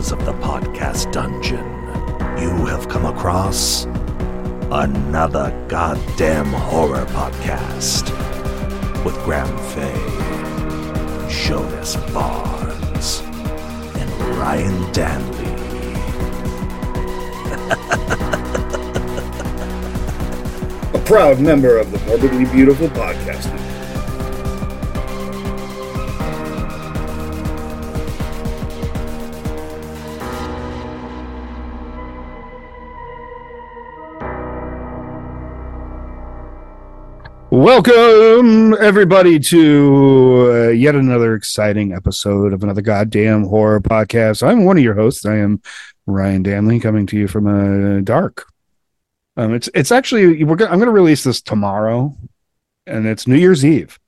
of the podcast dungeon. You have come across another goddamn horror podcast with Graham Fay, Jonas Barnes, and Ryan Danley. a proud member of the Morbidly Beautiful Podcast Network. Welcome, everybody, to uh, yet another exciting episode of another goddamn horror podcast. I'm one of your hosts. I am Ryan Danley, coming to you from a uh, dark. Um, it's it's actually we're gonna, I'm going to release this tomorrow, and it's New Year's Eve,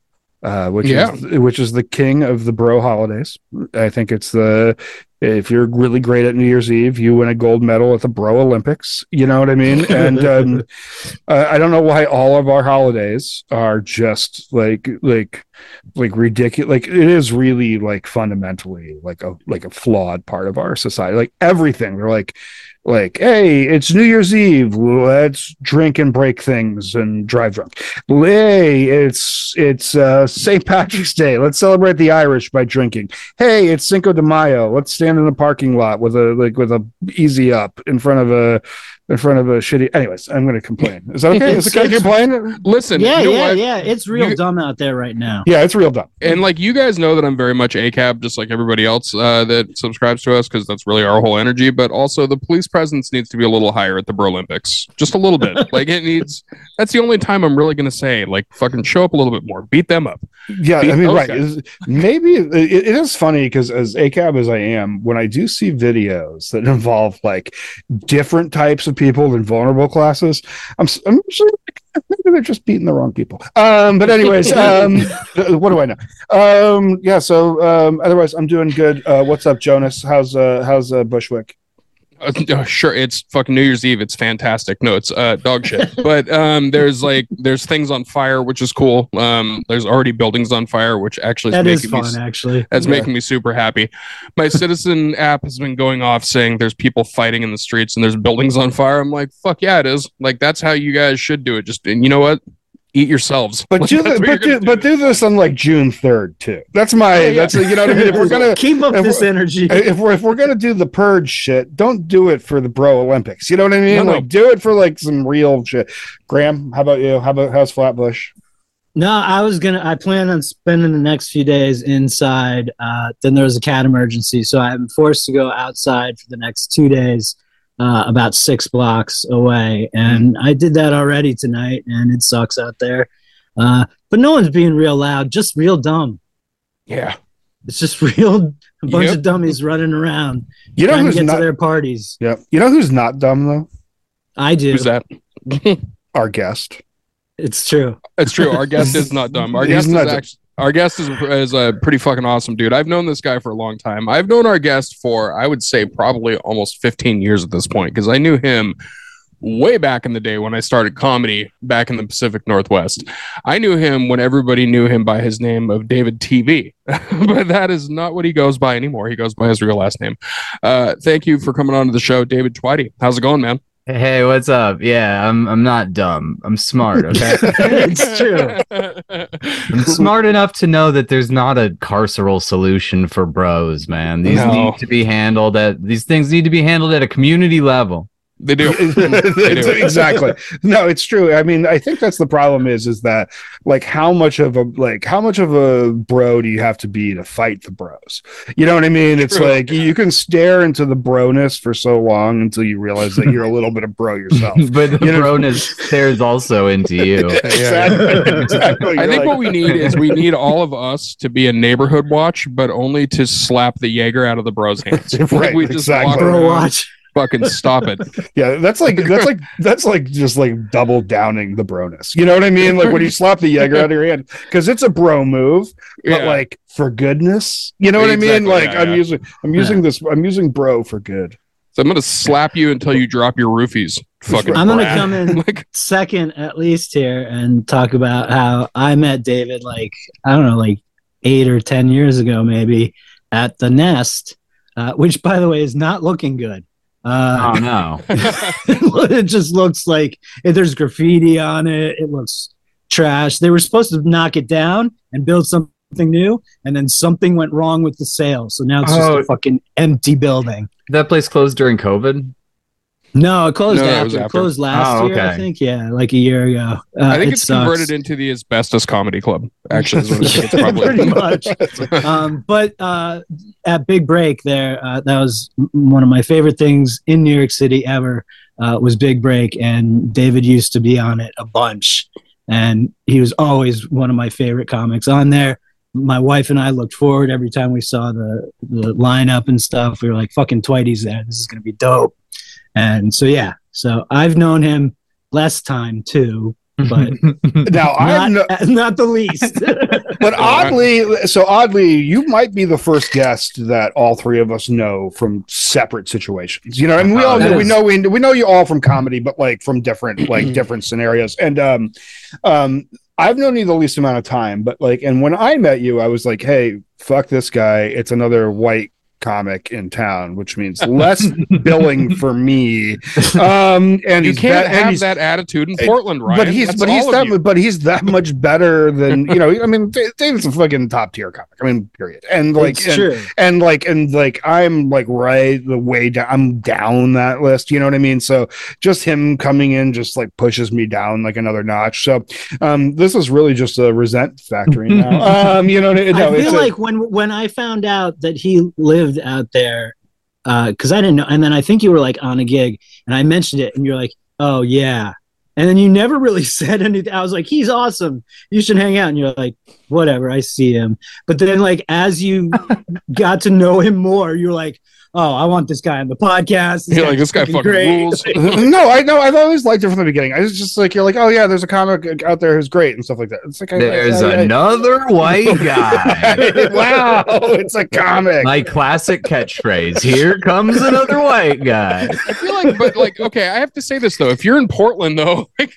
uh, which Yeah. is which is the king of the bro holidays. I think it's the if you're really great at New Year's Eve, you win a gold medal at the Bro Olympics. You know what I mean? And um, I don't know why all of our holidays are just like like like ridiculous. Like it is really like fundamentally like a like a flawed part of our society. Like everything, they're like like hey it's new year's eve let's drink and break things and drive drunk. Hey it's it's uh st patrick's day let's celebrate the irish by drinking. Hey it's cinco de mayo let's stand in a parking lot with a like with a easy up in front of a in front of a shitty anyways i'm gonna complain is that okay is it okay to complain Listen, yeah, you know yeah, what? yeah. It's real You- dumb out there right now. yeah it's real dumb And like you guys know that I'm very much ACAB, just like everybody else uh, that subscribes to us, because that's really our whole energy. But also, the police presence needs to be a little higher at the Bro Olympics, just a little bit. like it needs. That's the only time I'm really gonna say, like, fucking show up a little bit more, beat them up. Yeah, Beat I mean, right. guys. Is- Maybe it, it is funny because as ACAB as I am, when I do see videos that involve like different types of people in vulnerable classes, I'm I'm usually maybe they're just beating the wrong people. Um, but anyways, um, what do I know? Um, yeah. So um, otherwise, I'm doing good. Uh, what's up, Jonas? How's uh, how's uh, Bushwick? Uh, sure, it's fucking New Year's Eve. It's fantastic. No, it's uh, dog shit. but um, there's like there's things on fire, which is cool. Um, there's already buildings on fire, which actually is That is making me fun, actually. That's Yeah. making me super happy. My citizen app has been going off saying there's people fighting in the streets and there's buildings on fire. I'm like, fuck yeah, it is. Like that's how you guys should do it. Just and you know what? Eat yourselves. But Like, do the, but do, gonna but do this on like June third too. That's my Oh, yeah. that's you know what I mean. If we're gonna keep up this we're- energy. if we're if we're gonna do the purge shit, don't do it for the bro Olympics. You know what I mean? No, no. Like do it for like some real shit. Graham, how about you? How about how's Flatbush? No, I was gonna. I plan on spending the next few days inside. Uh, then there was a cat emergency, so I'm forced to go outside for the next two days, uh, about six blocks away. And I did that already tonight, and it sucks out there. Uh, but no one's being real loud, just real dumb. Yeah. It's just real a bunch Yep. of dummies running around You know trying to who's get not to their parties. yeah. You know who's not dumb though? I do. Who's that? Our guest. It's true. It's true. Our guest is not dumb. Our He's guest is dumb. actually our guest is is a pretty fucking awesome dude. I've known this guy for a long time. I've known our guest for I would say probably almost 15 years at this point because I knew him way back in the day when I started comedy back in the Pacific Northwest. I knew him when everybody knew him by his name of David TV, but that is not what he goes by anymore. He goes by his real last name. Uh, thank you for coming on to the show, David Tveite. How's it going, man? Hey, what's up? Yeah, I'm I'm not dumb. I'm smart, okay? It's true. I'm smart enough to know that there's not a carceral solution for bros, man. These No. need to be handled at these things need to be handled at a community level. They do. They do. exactly. No, it's true. I mean, I think that's the problem is is that like how much of a like how much of a bro do you have to be to fight the bros? You know what I mean? It's True. like you can stare into the broness for so long until you realize that you're a little bit of bro yourself. but the You know- broness stares also into you. exactly. exactly. I think like- what we need is we need all of us to be a neighborhood watch, but only to slap the Jaeger out of the bros' hands. Like, Right, we just exactly. walk Bro, watch. Fucking stop it. Yeah, that's like that's like that's like just like double downing the broness. You know what I mean? Like when you slap the Jaeger out of your hand because it's a bro move, but Yeah. like for goodness, you know what I mean? Like yeah, I'm yeah. using I'm using this I'm using bro for good. So I'm gonna slap you until you drop your roofies. Fucking I'm gonna come in like second at least here and talk about how I met David like I don't know like eight or ten years ago maybe at the Nest uh, which by the way is not looking good. Uh, Oh no. it just looks like there's graffiti on it. It looks trash. They were supposed to knock it down and build something new, and then something went wrong with the sale. So now it's just Oh. a fucking empty building. that place closed during COVID. No, it closed No, it after. It closed last Oh, year, I think. Yeah, like a year ago. Uh, I think it it's sucks. converted into the asbestos comedy club. Actually, is what it's probably. pretty much. um, but uh, at Big Break, there, uh, that was one of my favorite things in New York City ever. Uh, was Big Break, and David used to be on it a bunch, and he was always one of my favorite comics on there. My wife and I looked forward every time we saw the the lineup and stuff. We were like, "Fucking Tveite's there. This is gonna be dope." And so yeah, so I've known him less time too, but Now I'm not, no, not the least. but oddly, so oddly, you might be the first guest that all three of us know from separate situations. You know, I mean, we all Oh, know, that we know we, we know you all from comedy, but like from different like different scenarios. And um, um, I've known you the least amount of time, but like, and when I met you, I was like, hey, fuck this guy. It's another white comic in town, which means less billing for me. Um, and You can't be- and have that attitude in Portland, right? but he's That's but he's that you. but he's that much better than you know. I mean, Da- David's a fucking top tier comic. I mean, period. And like, and, and like, and like, I'm like right the way down. I'm down that list. You know what I mean? So just him coming in just like pushes me down like another notch. So um, this is really just a resent factory now. um, you know, no, I it's feel a- like when when I found out that he lived out there, uh, because I didn't know, and then I think you were like on a gig, and I mentioned it, and you're like, "Oh yeah," and then you never really said anything. I was like, "He's awesome. You should hang out," and you're like, "Whatever, I see him." But then, like as you got to know him more, you're like, "Oh, I want this guy on the podcast." You're like, this guy fucking fucking rules. no, I know. I've always liked it from the beginning. I was just like, you're like, oh yeah, there's a comic out there who's great and stuff like that. It's like There's I- I- another white guy. wow, it's a comic. My classic catchphrase. Here comes another white guy. I feel like, but like, okay, I have to say this though. If you're in Portland though, like,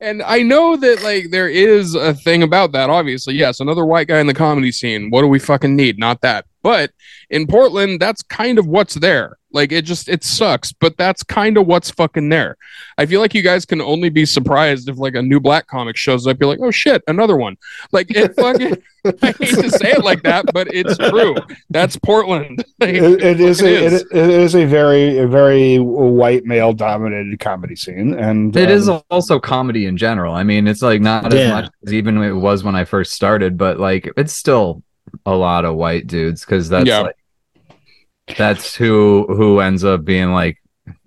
and I know that like there is a thing about that. Obviously, yes, another white guy in the comedy scene. What do we fucking need? Not that. But in Portland, that's kind of what's there. Like it just it sucks, but that's kind of what's fucking there. I feel like you guys can only be surprised if like a new black comic shows up. You're like, oh shit, another one. Like it fucking. I hate to say it like that, but it's true. That's Portland. Like, it, it is. A, is. It, it is a very a very white male dominated comedy scene, and It is um, also comedy in general. I mean, it's like not Yeah. as much as even it was when I first started, but like it's still a lot of white dudes because that's Yeah. like that's who who ends up being like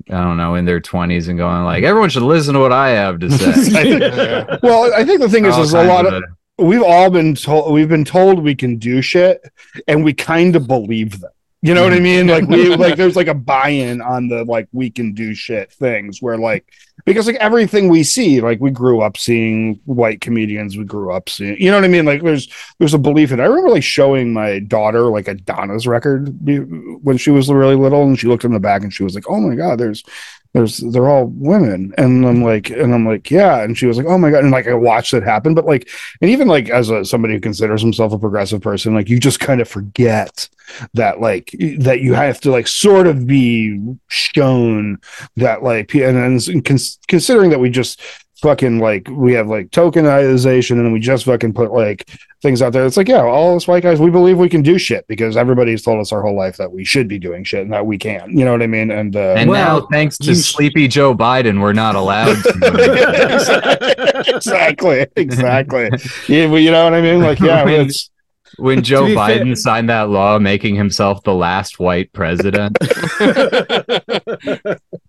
I don't know in their twenties and going like everyone should listen to what I have to say. Yeah. well, I think the thing is, All is a lot of it. we've all been told we've been told we can do shit, and we kind of believe them. You know what I mean? Like we like there's like a buy-in on the like we can do shit things where like because like everything we see, like we grew up seeing white comedians, we grew up seeing you know what I mean? Like there's there's a belief in it. I remember like showing my daughter like a Donnas record when she was really little and she looked in the back and she was like, Oh my god, there's there's they're all women. And i'm like and i'm like yeah. And she was like oh my god. And like i watched it happen. But like and even like as a somebody who considers himself a progressive person like you just kind of forget that like that you have to like sort of be shown that like and then cons- considering that we just fucking like we have like tokenization and we just fucking put like things out there it's like yeah all us white guys we believe we can do shit because everybody's told us our whole life that we should be doing shit and that we can you know what i mean and uh And Well, now, thanks to sh- sleepy Joe Biden, we're not allowed to. exactly, exactly. Yeah, well, you know what I mean? Like, yeah, When- it's when Joe Biden fair- signed that law making himself the last white president.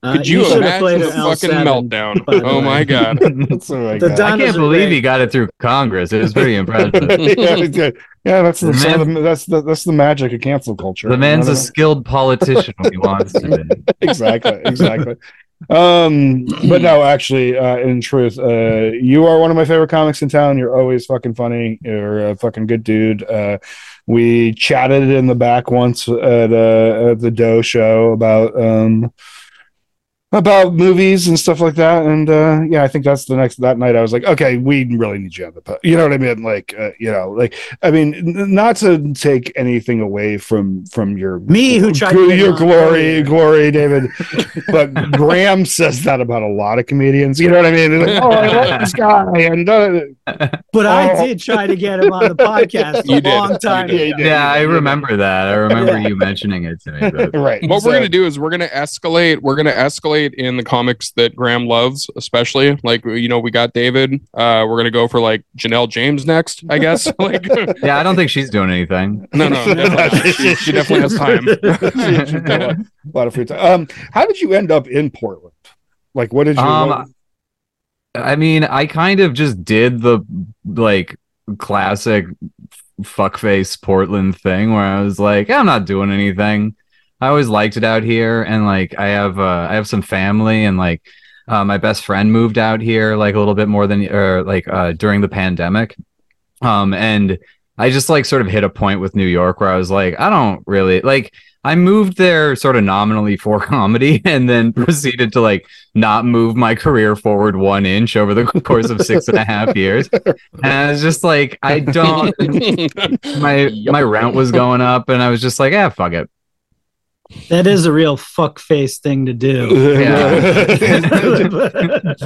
Uh, Could you, should have imagine played the fucking L7, meltdown? the Oh my god. oh my The God. I can't believe great- he got it through Congress. It was pretty impressive. yeah, it's yeah, that's the, The man- the that's the that's the magic of cancel culture. The man's a know skilled politician when he wants to be. what I mean? exactly, exactly. Um, but no, actually, uh, in truth, uh, you are one of my favorite comics in town. You're always fucking funny. You're a fucking good dude. Uh, we chatted in the back once at, uh, at the Doe show about um about movies and stuff like that. And uh, yeah, I think that's the next that night. I was like, okay, we really need you on the pod. You know what I mean? Like, uh, you know, like I mean, n- not to take anything away from from your Me who tried to your, get your glory, earlier. glory, David. but Graham says that about a lot of comedians. You know what I mean? They're like, oh, I love this guy, and uh, But I Oh. did try to get him on the podcast You a did. long time. You did. ago. Yeah, I remember that. I remember Yeah. you mentioning it to me. But right. what So- we're gonna do is we're gonna escalate. We're gonna escalate in the comics that Graham loves, especially like you know we got David. Uh, we're gonna go for like Janelle James next, I guess. like yeah, I don't think she's doing anything. no, no, definitely. She, she definitely has time. She's got a lot of free time. Um, how did you end up in Portland? Like, what did you? Um, I mean, I kind of just did the like classic fuckface Portland thing where I was like, I'm not doing anything. I always liked it out here, and like I have uh, I have some family, and like uh, my best friend moved out here like a little bit more than or like uh, during the pandemic, um, and I just like sort of hit a point with New York where I was like, I don't really like. I moved there sort of nominally for comedy, and then proceeded to like not move my career forward one inch over the course of six and a half years. And I was just like, I don't. My my rent was going up, and I was just like, ah, fuck it. That is a real fuck face thing to do.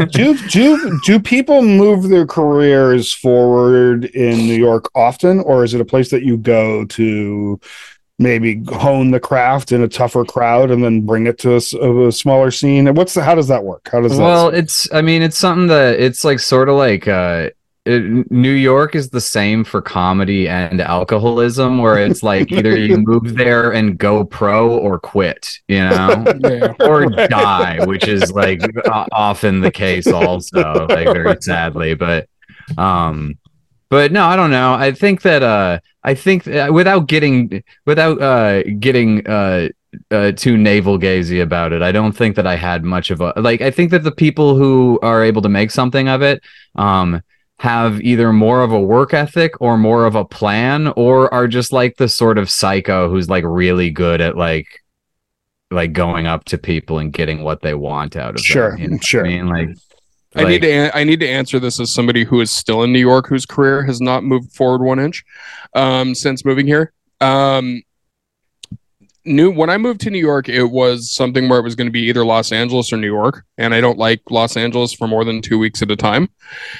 do, do do people move their careers forward in New York often, or is it a place that you go to maybe hone the craft in a tougher crowd and then bring it to a smaller scene? And What's the, how does that work? How does that? Well, it's I mean, it's something that it's like sort of like uh it, New York is the same for comedy and alcoholism, where it's like either you move there and go pro or quit, you know, yeah. or die, which is like often the case, also, like very sadly. But, um, but no, I don't know. I think that uh, I think that without getting without uh getting uh uh, too navel gazy about it. I don't think that I had much of a like. I think that the people who are able to make something of it, um, have either more of a work ethic or more of a plan, or are just like the sort of psycho who's like really good at like like going up to people and getting what they want out of Sure, them. you know sure. I mean, like, I need to an- I need to answer this as somebody who is still in New York whose career has not moved forward one inch um, since moving here. Um, new when I moved to New York, it was something where it was going to be either Los Angeles or New York, and I don't like Los Angeles for more than two weeks at a time.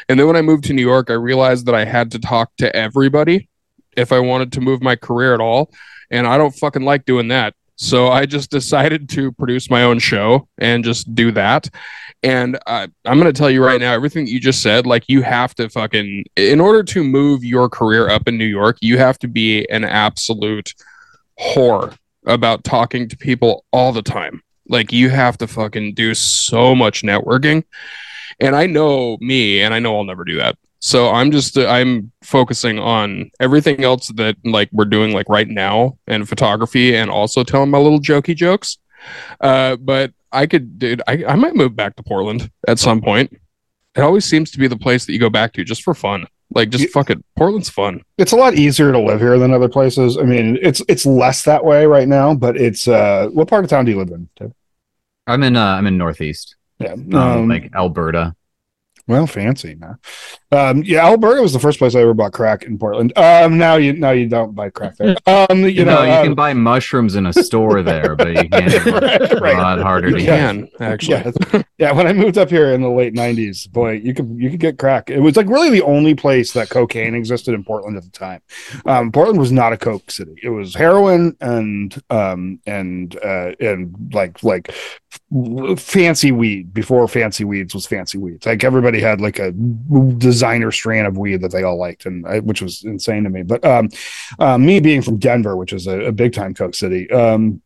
And then when I moved to New York, I realized that I had to talk to everybody if I wanted to move my career at all, and I don't fucking like doing that. So I just decided to produce my own show and just do that. And I'm going to tell you right now, everything you just said, like you have to fucking, in order to move your career up in New York, you have to be an absolute whore about talking to people all the time. Like you have to fucking do so much networking. And I know me, and I know I'll never do that. So I'm just I'm focusing on everything else that like we're doing like right now and photography and also telling my little jokey jokes. Uh, but I could, dude, I, I might move back to Portland at some point. It always seems to be the place that you go back to just for fun. Like, just You- fuck it. Portland's fun. it's a lot easier to live here than other places. I mean, it's it's less that way right now, but it's uh, what part of town do you live in? Ted? I'm in uh, I'm in Northeast, Yeah, um, um, like Alberta. Well, fancy, man. Um, yeah, Alberta was the first place I ever bought crack in Portland. Um, now you now you don't buy crack there. Um, you, You know, know, you um, can buy mushrooms in a store there, but you can't. Right, It's a lot harder You to Yeah. get. can, actually. yeah, yeah. When I moved up here in the late '90s, boy, you could you could get crack. It was like really the only place that cocaine existed in Portland at the time. Um, Portland was not a coke city. It was heroin and um and uh and like like fancy weed before fancy weeds was fancy weeds. Like everybody had like a designer strain of weed that they all liked, and I, which was insane to me. But um, uh, me being from Denver, which is a, a big time coke city, um,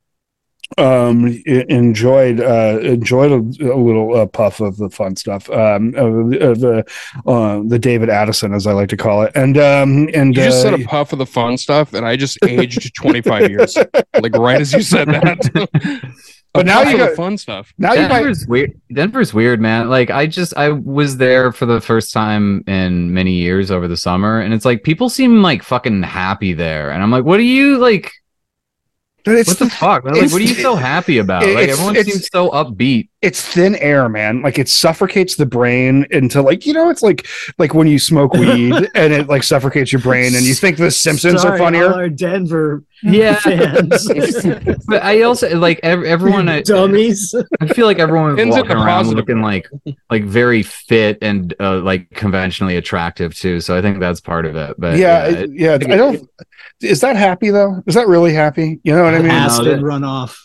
um, enjoyed uh, enjoyed a, a little uh, puff of the fun stuff, um, of, the- of the uh, the David Addison, as I like to call it, and um, and You just uh, said a puff of the fun stuff, and I just aged 25 years. Like, right as you said that. A But now you of got- fun stuff. now you might Denver's weird. Denver's weird, man. Like I just I was there for the first time in many years over the summer, and it's like people seem like fucking happy there, and I'm like, what are you like? It's What the fuck? Like, what are you so happy about? Like everyone seems so upbeat. It's thin air, man. Like it suffocates the brain into like you know, it's like like when you smoke weed and it like suffocates your brain, and you think the Simpsons Sorry, are funnier. all our Denver Yeah. fans. but I also like ev- everyone. I, dummies. I feel like everyone was Ends in walking around positive looking like like very fit and uh, like conventionally attractive too. So I think that's part of it. But yeah, yeah, I- yeah. I don't. Is that happy though? Is that really happy? You know what I mean? Ass- Acid runoff.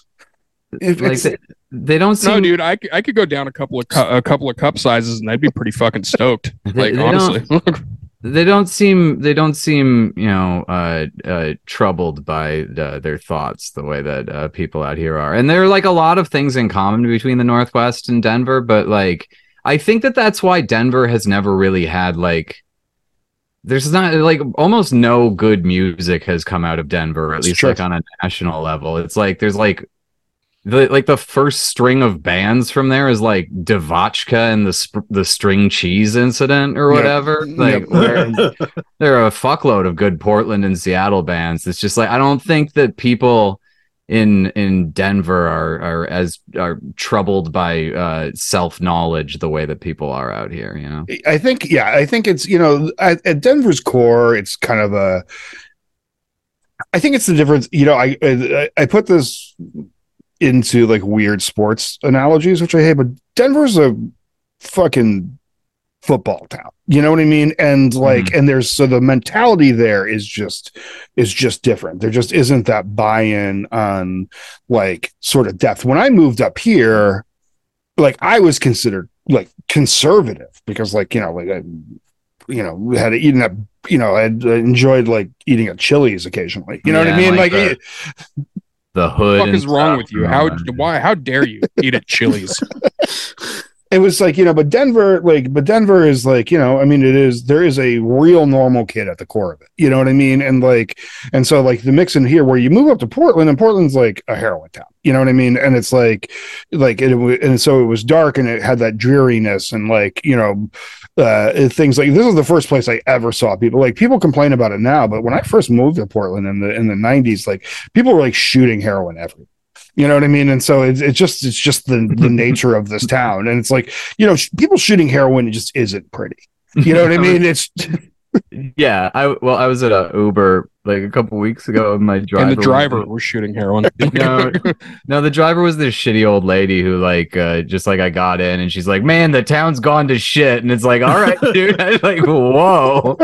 If like they, they don't seem No, dude, I, I could go down a couple of cu- a couple of cup sizes and I'd be pretty fucking stoked. They- Like they don't- honestly, they don't seem they don't seem you know uh, uh troubled by uh, their thoughts the way that uh, people out here are and there are like a lot of things in common between the northwest and denver but like i think that that's why denver has never really had like there's not like almost no good music has come out of denver at It's least true. like on a national level it's like there's like the like the first string of bands from there is like Devotchka and the sp- the string cheese incident or Yep. whatever. Like yep. there are a fuckload of good Portland and Seattle bands. It's just like I don't think that people in in Denver are are as are troubled by uh self knowledge the way that people are out here. You know. I think, yeah, I think it's you know at, at Denver's core, it's kind of a. I think it's the difference. You know, I I, I put this into like weird sports analogies, which I hate, but Denver's a fucking football town. You know what I mean? And mm-hmm. like, and there's so the mentality there is just is just different. There just isn't that buy-in on like sort of depth. When I moved up here, like I was considered like conservative because like you know like I you know had eaten a you know I uh, enjoyed like eating at Chili's occasionally. You know what I mean? like Like, the- The hood. what the fuck is wrong with you? How all why? How dare you eat at Chili's? it was like you know but denver like but denver is like you know i mean it is there is a real normal kid at the core of it you know what i mean and like and so like the mix in here where you move up to portland and portland's like a heroin town you know what i mean and it's like like it, and so it was dark and it had that dreariness and like you know uh things like this is the first place i ever saw people like people complain about it now but when i first moved to portland in the in the 90s like people were like shooting heroin everywhere you know what I mean? And so it's, it's just it's just the the nature of this town, and it's like you know sh- people shooting heroin just isn't pretty. You know what I mean? It's Yeah, I well, I was at a Uber like a couple weeks ago, and my driver and the was- driver was shooting heroin. No, no, the driver was this shitty old lady who, like, uh, just like I got in, and she's like, "Man, the town's gone to shit," and it's like, "All right, dude." I was like, "Whoa,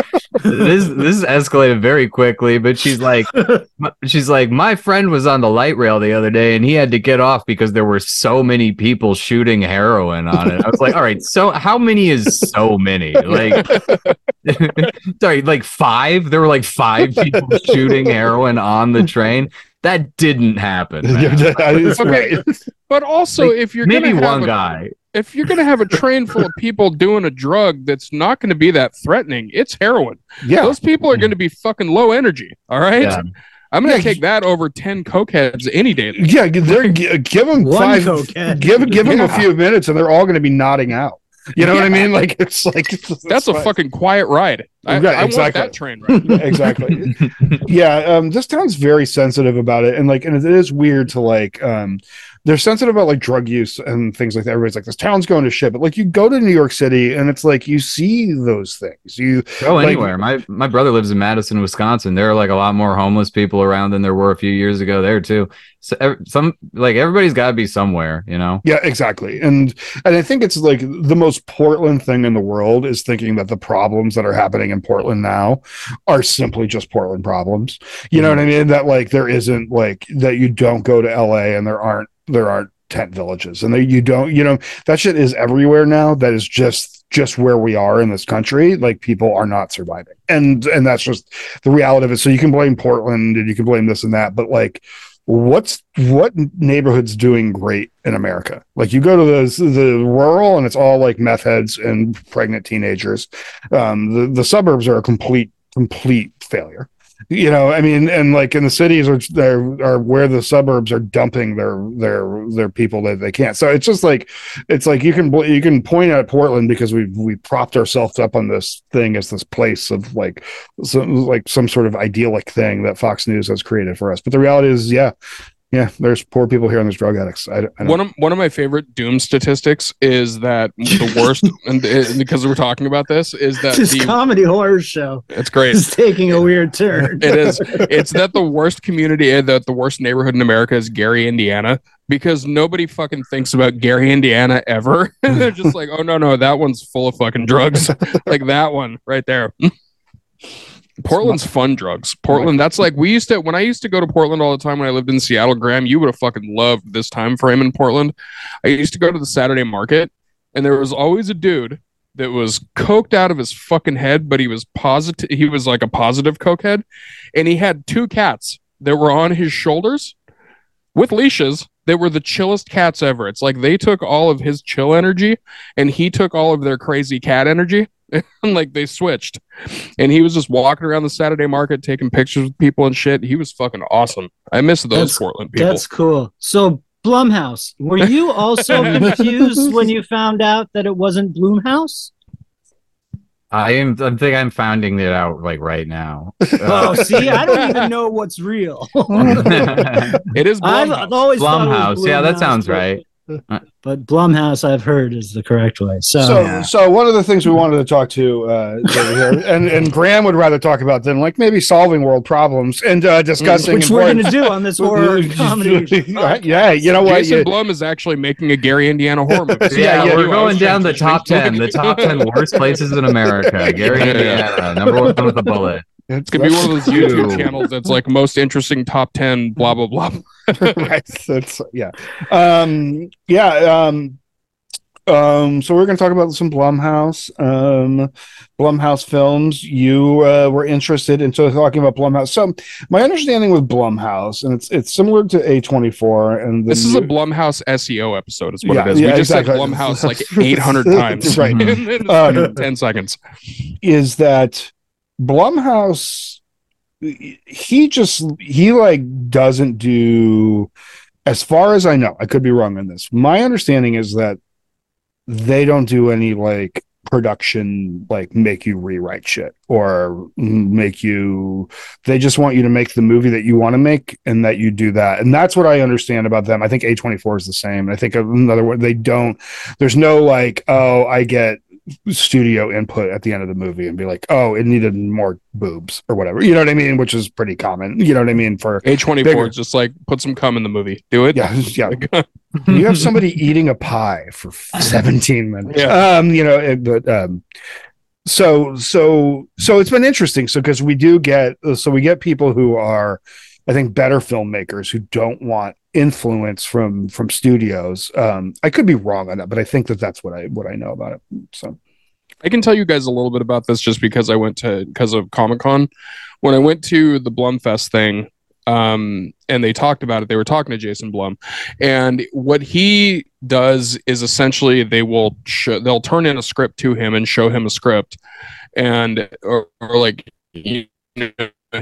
this this escalated very quickly." But she's like, she's like, "My friend was on the light rail the other day, and he had to get off because there were so many people shooting heroin on it." I was like, "All right, so how many is so many?" Like, sorry, like five. There were like five people shooting heroin on the train. That didn't happen. Okay. but also, Like, if you're Maybe gonna have one a- guy. if you're gonna have a train full of people doing a drug that's not going to be that threatening, it's heroin. Yeah, Those people are going to be fucking low energy. All right. Yeah. I'm going to Yeah, take that over 10 cokeheads any day. yeah. They're give them five. cokehead. Give give them a few minutes, and they're all going to be nodding out. You know what I mean? Like it's like That's a fucking quiet ride. I, Right, I want that train ride. exactly. yeah um this town's very sensitive about it and like and it is weird to like um they're sensitive about like drug use and things like that everybody's like this town's going to shit but like you go to new york city and it's like you see those things you Go Like- anywhere. my my brother lives in Madison, Wisconsin. There are like a lot more homeless people around than there were a few years ago there too. So some like everybody's got to be somewhere, you know. yeah exactly and and i think it's like the most portland thing in the world is thinking that the problems that are happening in portland now are simply just portland problems you know mm-hmm. what i mean that like there isn't like that you don't go to la and there aren't there aren't tent villages and that you don't you know that shit is everywhere now that is just just where we are in this country. Like people are not surviving. And and that's just the reality of it. So you can blame portland and you can blame this and that but like what's what neighborhoods doing great in america? Like you go to the the rural and it's all like meth heads and pregnant teenagers. Um the, the suburbs are a complete complete failure you know i mean and like in the cities are they're where the suburbs are dumping their their their people that they can't. So it's just like it's like you can you can point at portland because we we propped ourselves up on this thing as this place of like some like some sort of idyllic thing that fox news has created for us. But the reality is yeah Yeah, there's poor people here and there's drug addicts. I, I don't- One of one of my favorite doom statistics is that the worst, and, and because we're talking about this, is that this the comedy horror show it's great. is taking a weird turn. It is. It's that the worst community, uh, that the worst neighborhood in America is Gary, Indiana, because nobody fucking thinks about Gary, Indiana ever. They're just like, oh no, no, that one's full of fucking drugs, like that one right there. Portland's fun drugs. Portland, that's like we used to when I used to go to Portland all the time when I lived in Seattle. Graham, you would have fucking loved this time frame in Portland. I used to go to the Saturday market, and there was always a dude that was coked out of his fucking head, but he was positive. He was like a positive cokehead, and he had two cats that were on his shoulders with leashes. They were the chillest cats ever. It's like they took all of his chill energy, and he took all of their crazy cat energy. and like they switched, and he was just walking around the Saturday market taking pictures with people and shit. He was fucking awesome. I miss those That's- Portland people. That's cool. So Blumhouse, were you also confused when you found out that it wasn't Bloomhouse? I am. I think I'm finding it out like right now. Oh, see, I don't even know what's real. It is I've Blumhouse. always thought it was Blumhouse. Yeah, that sounds right. But Blumhouse, I've heard, is the correct way. So, So, Yeah. so one of the things we wanted to talk to uh, over here, and and Graham would rather talk about than like maybe solving world problems and uh, discussing. which we're going to do on this horror comedy. yeah, you know what? Jason You- Blum is actually making a Gary, Indiana horror movie. So Yeah, yeah, we're going down the top ten. The top ten worst places in America. Gary, Yeah, yeah. Indiana, number one with a bullet. It's gonna be one of those. YouTube channels that's like most interesting top ten, blah blah blah. right. That's yeah. Um, yeah. Um, um, so we're going to talk about some Blumhouse, um, Blumhouse films. You uh, were interested in so talking about Blumhouse. So my understanding with Blumhouse, and it's it's similar to A24, and This is a new- Blumhouse SEO episode, is what Yeah, it is. yeah, we just exactly. said Blumhouse like eight hundred times, Right. Um, ten seconds. is that Blumhouse he just he like doesn't do as far as I know, I could be wrong on this. My understanding is that they don't do any like production like make you rewrite shit or make you they just want you to make the movie that you want to make and that you do that. And that's what i understand about them. I think a24 is the same. I think another one they don't there's no like oh i get studio input at the end of the movie and be like, oh, it needed more boobs or whatever. You know what I mean? Which is pretty common. You know what I mean? For A twenty four, just like put some cum in the movie. Do it. yeah, yeah. you have somebody eating a pie for 17 minutes. Yeah. Um, you know, it, but um so so so it's been interesting. So because we do get so we get people who are I think better filmmakers who don't want influence from from studios. Um I could be wrong on that, but I think that that's what I what I know about it. So I can tell you guys a little bit about this just because I went to because of Comic Con. When I went to the Blumfest thing, um, and they talked about it, they were talking to Jason Blum, and what he does is essentially they will show, they'll turn in a script to him and show him a script, and or, or like you know,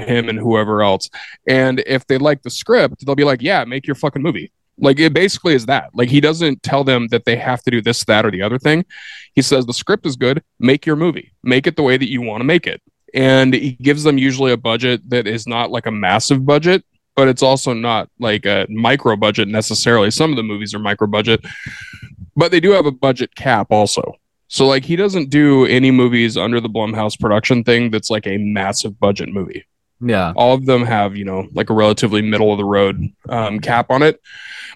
him and whoever else, and if they like the script, they'll be like, yeah, make your fucking movie. Like it basically is that. Like he doesn't tell them that they have to do this, that, or the other thing. He says the script is good, make your movie, make it the way that you want to make it. And he gives them usually a budget that is not like a massive budget, but it's also not like a micro budget necessarily. Some of the movies are micro budget, but they do have a budget cap also. So like he doesn't do any movies under the Blumhouse production thing that's like a massive budget movie Yeah. all of them have you know like a relatively middle of the road um, cap on it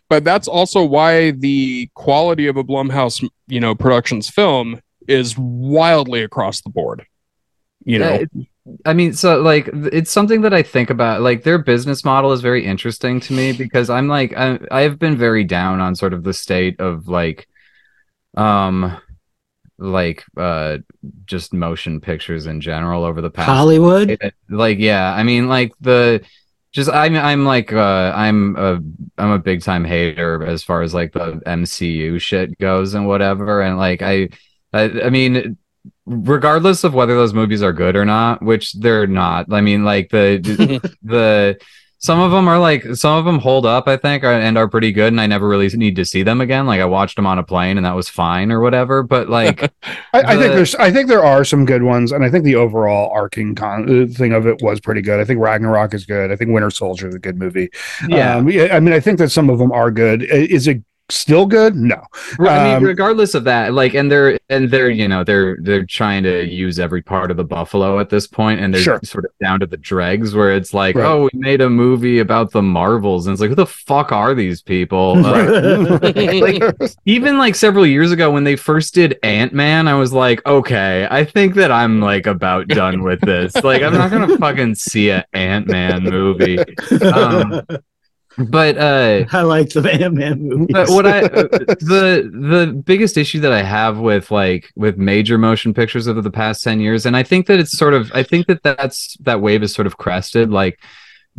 but that's also why the quality of a blumhouse you know productions film is wildly across the board you know Yeah, it- I mean, so like it's something that I think about. Like their business model is very interesting to me because I'm like I I've been very down on sort of the state of like um like uh just motion pictures in general over the past Hollywood. it- like yeah i mean like the just i'm i'm like uh i'm a i'm a big time hater as far as like the mcu shit goes and whatever and like i i, I mean regardless of whether those movies are good or not which they're not i mean like the the some of them are like some of them hold up i think are- and are pretty good and i never really need to see them again like i watched them on a plane and that was fine or whatever but like I, I think there's I think there are some good ones, and I think the overall arcing con- uh, thing of it was pretty good. I think Ragnarok is good. I think Winter Soldier is a good movie. yeah Um, I mean, I think that some of them are good. Is it still good? No. I mean, Um, regardless of that, like, and they're and they're you know they're they're trying to use every part of the buffalo at this point, and they're Sure. sort of down to the dregs, where it's like, Right. oh, we made a movie about the Marvels, and it's like, who the fuck are these people? Uh, like, even like several years ago when they first did Ant Man, I was like, okay, I think that I'm like about done with this. Like, I'm not gonna fucking see a Ant Man movie. Um, But uh I like the Ant Man movies. but what I uh, the the biggest issue that I have with like with major motion pictures over the past 10 years and I think that it's sort of I think that that's that wave is sort of crested like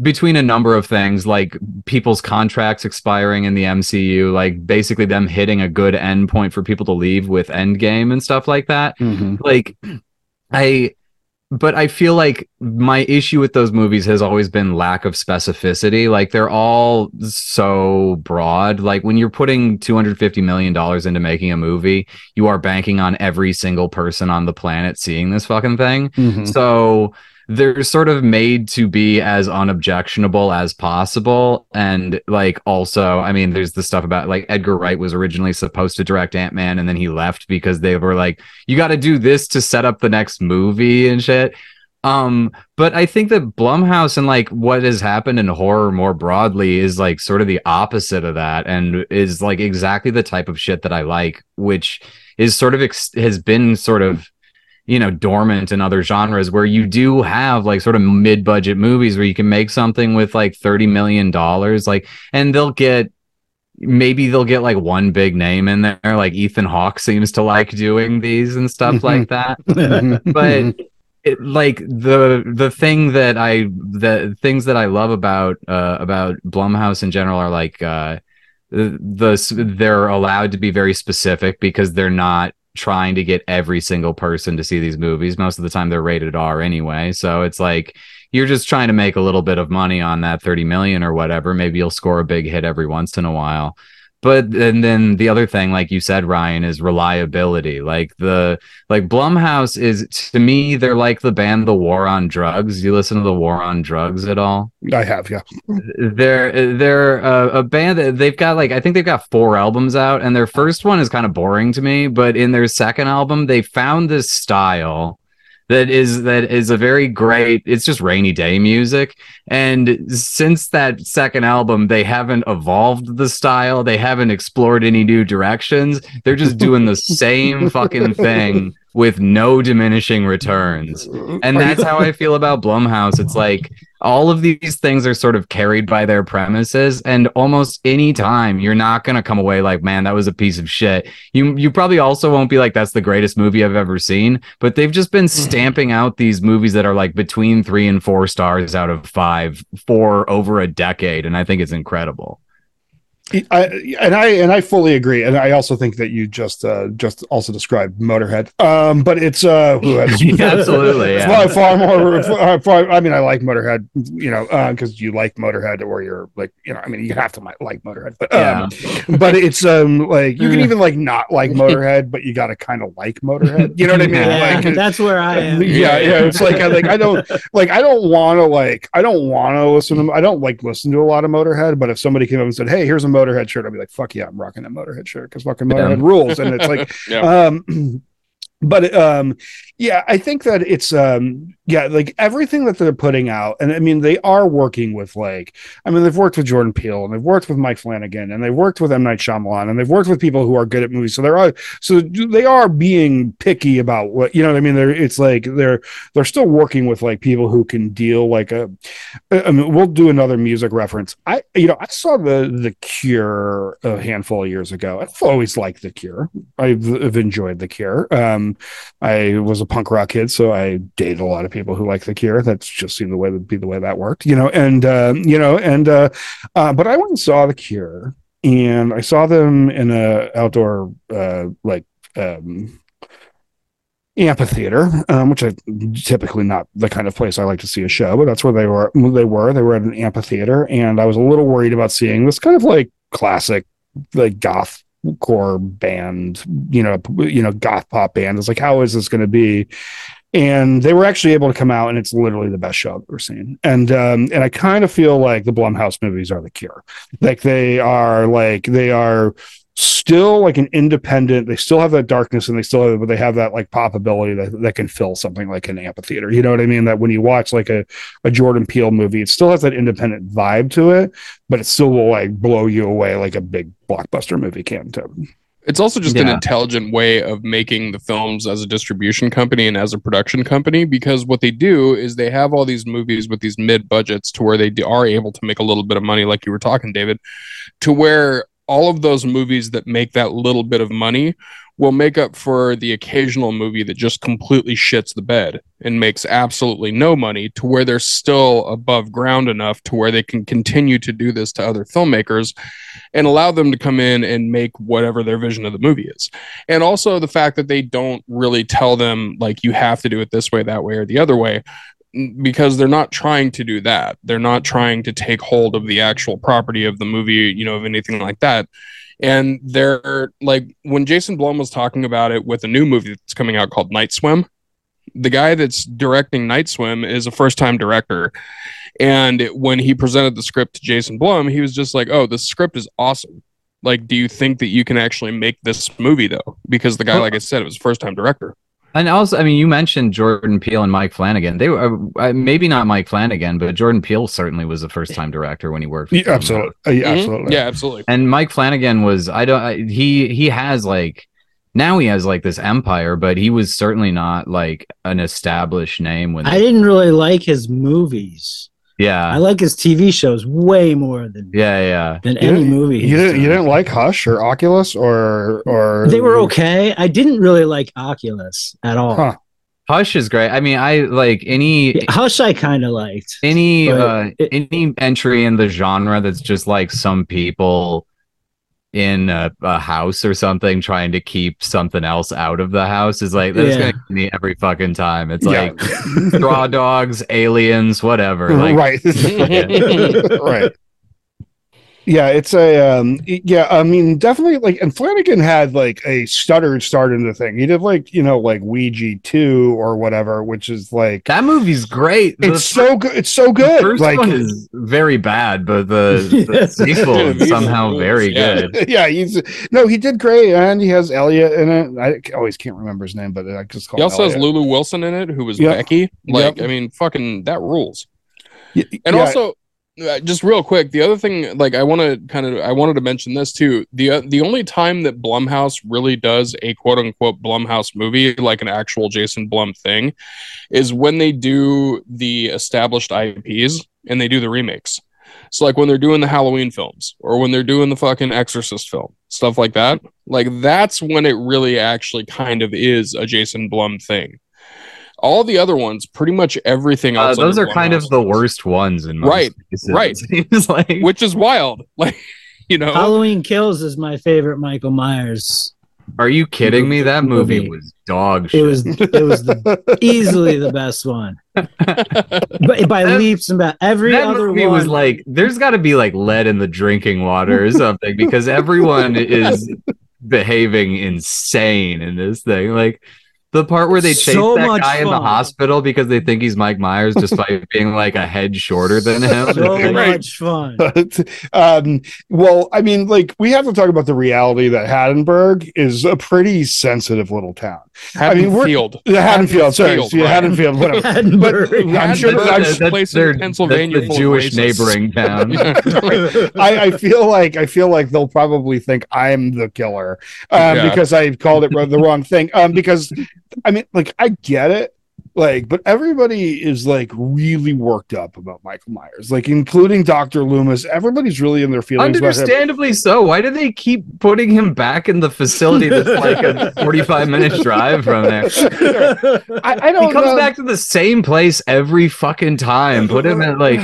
between a number of things like people's contracts expiring in the MCU like basically them hitting a good end point for people to leave with Endgame and stuff like that Mhm. like i but i feel like my issue with those movies has always been lack of specificity. Like they're all so broad. Like when you're putting 250 million dollars into making a movie you are banking on every single person on the planet seeing this fucking thing. Mhm. so they're sort of made to be as unobjectionable as possible. And like also, I mean, there's the stuff about like Edgar Wright was originally supposed to direct Ant Man and then he left because they were like, you got to do this to set up the next movie and shit. Um, but I think that Blumhouse and like what has happened in horror more broadly is like sort of the opposite of that and is like exactly the type of shit that I like, which is sort of ex- has been sort of you know dormant in other genres where you do have like sort of mid-budget movies where you can make something with like 30 million dollars like and they'll get maybe they'll get like one big name in there like Ethan Hawke seems to like doing these and stuff like that. But it, like the the thing that I the things that I love about uh about Blumhouse in general are like uh the, the they're allowed to be very specific because they're not trying to get every single person to see these movies. Most of the time they're rated R anyway. So it's like you're just trying to make a little bit of money on that 30 million or whatever. Maybe you'll score a big hit every once in a while but and then the other thing like you said ryan is reliability. Like the like blumhouse is to me they're like the band the war on drugs. You listen to the war on drugs at all? I have, yeah. they're they're a, a band that they've got like i think they've got four albums out and their first one is kind of boring to me but in their second album they found this style that is that is a very great it's just rainy day music. And since that second album they haven't evolved the style. They haven't explored any new directions. They're just doing the same fucking thing with no diminishing returns. And that's how I feel about Blumhouse. It's like all of these things are sort of carried by their premises, and almost any time you're not gonna come away like, man, that was a piece of shit. You you probably also won't be like, that's the greatest movie I've ever seen. But they've just been mm. stamping out these movies that are like between three and four stars out of five for over a decade, and I think it's incredible. I, and I and I fully agree, and I also think that you just uh, just also described Motorhead. Um, but it's uh, who has- Absolutely, yeah. far, far more. Far, far, I mean, I like Motorhead, you know, because you like Motorhead, or you're like, you know, I mean, you have to like Motorhead, but um, but it's um like you can even like not like Motorhead, but you got to kind of like Motorhead. You know what I mean? Yeah, Like, that's where I am. yeah, yeah. It's like I like I don't like I don't want to like I don't want to listen to I don't like listen to a lot of Motorhead. But if somebody came up and said, "Hey, here's a Motorhead shirt," I'll be like, "Fuck yeah, I'm rocking that Motorhead shirt because fucking Motorhead rules." And it's like, Yeah. um, but um, yeah, I think that it's um, yeah, like everything that they're putting out, and I mean, they are working with like, I mean, they've worked with Jordan Peele and they've worked with Mike Flanagan and they've worked with M Night Shyamalan and they've worked with people who are good at movies. So there are so they are being picky about what you know. what I mean, they're it's like they're they're still working with like people who can deal like a. I mean, we'll do another music reference. I you know I saw the the Cure a handful of years ago. I've always liked the Cure. I've, I've enjoyed the Cure. Um, I was a punk rock kid, so I dated a lot of people who like the Cure. That's just seemed the way to be the way that worked, you know. And uh, you know, and uh, uh, but I went and saw the Cure, and I saw them in a outdoor uh, like um, amphitheater, um, which I typically not the kind of place I like to see a show, but that's where they were. They were. They were at an amphitheater, and I was a little worried about seeing this kind of like classic, like goth core band, you know, you know, goth pop band. It's like, how is this going to be? And they were actually able to come out, and it's literally the best show I've ever seen. And um, and I kind of feel like the Blumhouse movies are the cure. Like they are like they are still like an independent they still have that darkness and they still have but they have that like pop ability that, that can fill something like an amphitheater you know what i mean? That when you watch like a, a jordan peele movie it still has that independent vibe to it but it still will like blow you away like a big blockbuster movie can too. It's also just an intelligent way of making the films as a distribution company and as a production company because what they do is they have all these movies with these mid budgets to where they d- are able to make a little bit of money, like you were talking, David, to where all of those movies that make that little bit of money will make up for the occasional movie that just completely shits the bed and makes absolutely no money to where they're still above ground enough to where they can continue to do this to other filmmakers and allow them to come in and make whatever their vision of the movie is. And also the fact that they don't really tell them like you have to do it this way, that way, or the other way, because they're not trying to do that. They're not trying to take hold of the actual property of the movie, you know, of anything like that. And they're like when Jason Blum was talking about it with a new movie that's coming out called Night Swim, the guy that's directing Night Swim is a first time director. And when he presented the script to Jason Blum, he was just like, "Oh, the script is awesome. Like, do you think that you can actually make this movie though?" Because the guy, like I said, was a first time director. And also, I mean, you mentioned Jordan Peele and Mike Flanagan. They were uh, maybe not Mike Flanagan, but Jordan Peele certainly was the first time director when he worked. with yeah, absolutely Uh, yeah, Mhm. absolutely Yeah, absolutely. And Mike Flanagan was I don't I, he he has like now he has like this empire, but he was certainly not like an established name when I didn't really like his movies. I like his TV shows way more than yeah yeah than You any movie. you didn't you didn't like hush or oculus or or They were okay. I didn't really like Oculus at all. Huh. Hush is great. I mean, I like any Yeah, Hush, I kind of liked. any uh it- any entry in the genre that's just like some people in a, a house or something trying to keep something else out of the house is like that's Yeah. gonna get me every fucking time. It's Yeah. like straw dogs, aliens, whatever. Like right right yeah it's a um yeah i mean definitely like and flanagan had like a stuttered start in the thing he did like you know like ouija 2 or whatever which is like that movie's great. The it's so good it's so The good first like one is very bad, but the, the sequel is somehow very yeah. good. yeah he's no he did great and he has elliot in it i always can't remember his name but i just call He him also has Lulu Wilson in it, who was Yep. Becky. Like, Yep. I mean, fucking that rules. Y- And yeah, also, just real quick, the other thing, like, I want to kind of, I wanted to mention this too. The uh, the only time that Blumhouse really does a quote unquote Blumhouse movie, like an actual Jason Blum thing, is when they do the established IPs and they do the remakes. So, like when they're doing the Halloween films or when they're doing the fucking Exorcist film, stuff like that. Like that's when it really actually kind of is a Jason Blum thing. All the other ones, pretty much everything Uh, else. those are kind of the is- worst ones in most Right, cases, right. Like which is wild. Like, you know, Halloween Kills is my favorite Michael Myers. Are you kidding me? That movie Movie. was dog It shit. was it was the, easily the best one, but by That- leaps and bounds. Every that other movie one was like, there's got to be like lead in the drinking water or something because everyone is behaving insane in this thing. Like the part where they chase So that much guy in the hospital because they think he's Mike Myers just by being like a head shorter than him. so Right. much fun. um, well, I mean, like we have to talk about the reality that Haddonburg is a pretty sensitive little town. I mean, we're- Haddonfield. The Haddonfield, sorry, Haddonfield, yeah, right. Haddonfield, whatever. Haddonburg. I'm sure Haddonburg I'm is sure- a place in Pennsylvania that's the Jewish racists. neighboring town. I, I feel like I feel like they'll probably think I'm the killer um, Yeah. because I called it the wrong thing. Um, because I mean, like I get it, like, but everybody is like really worked up about Michael Myers, like including Doctor Loomis. Everybody's really in their feelings. about him. Understandably so. Why do they keep putting him back in the facility that's like a 45 minute drive from there? I, I don't He comes know. back to the same place every fucking time. Put him in like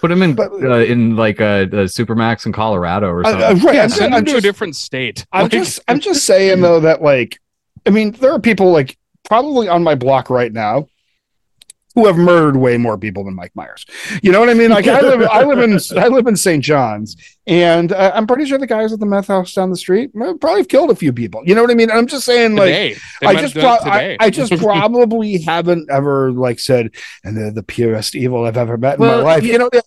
put him in But- uh, in like a, a Supermax in Colorado or something. I- right, Yeah, I'm, send I'm him to a different state. I'm Like, just I'm just saying though that like I mean there are people like probably on my block right now who have murdered way more people than Mike Myers. You know what I mean? Like I live, I live in, I live in St. John's, and uh, I'm pretty sure the guys at the meth house down the street uh, probably have killed a few people. You know what I mean? I'm just saying, like, I just, pro- I. I just probably haven't ever like said, and they're the purest evil I've ever met in Well, my life. yeah. You know, I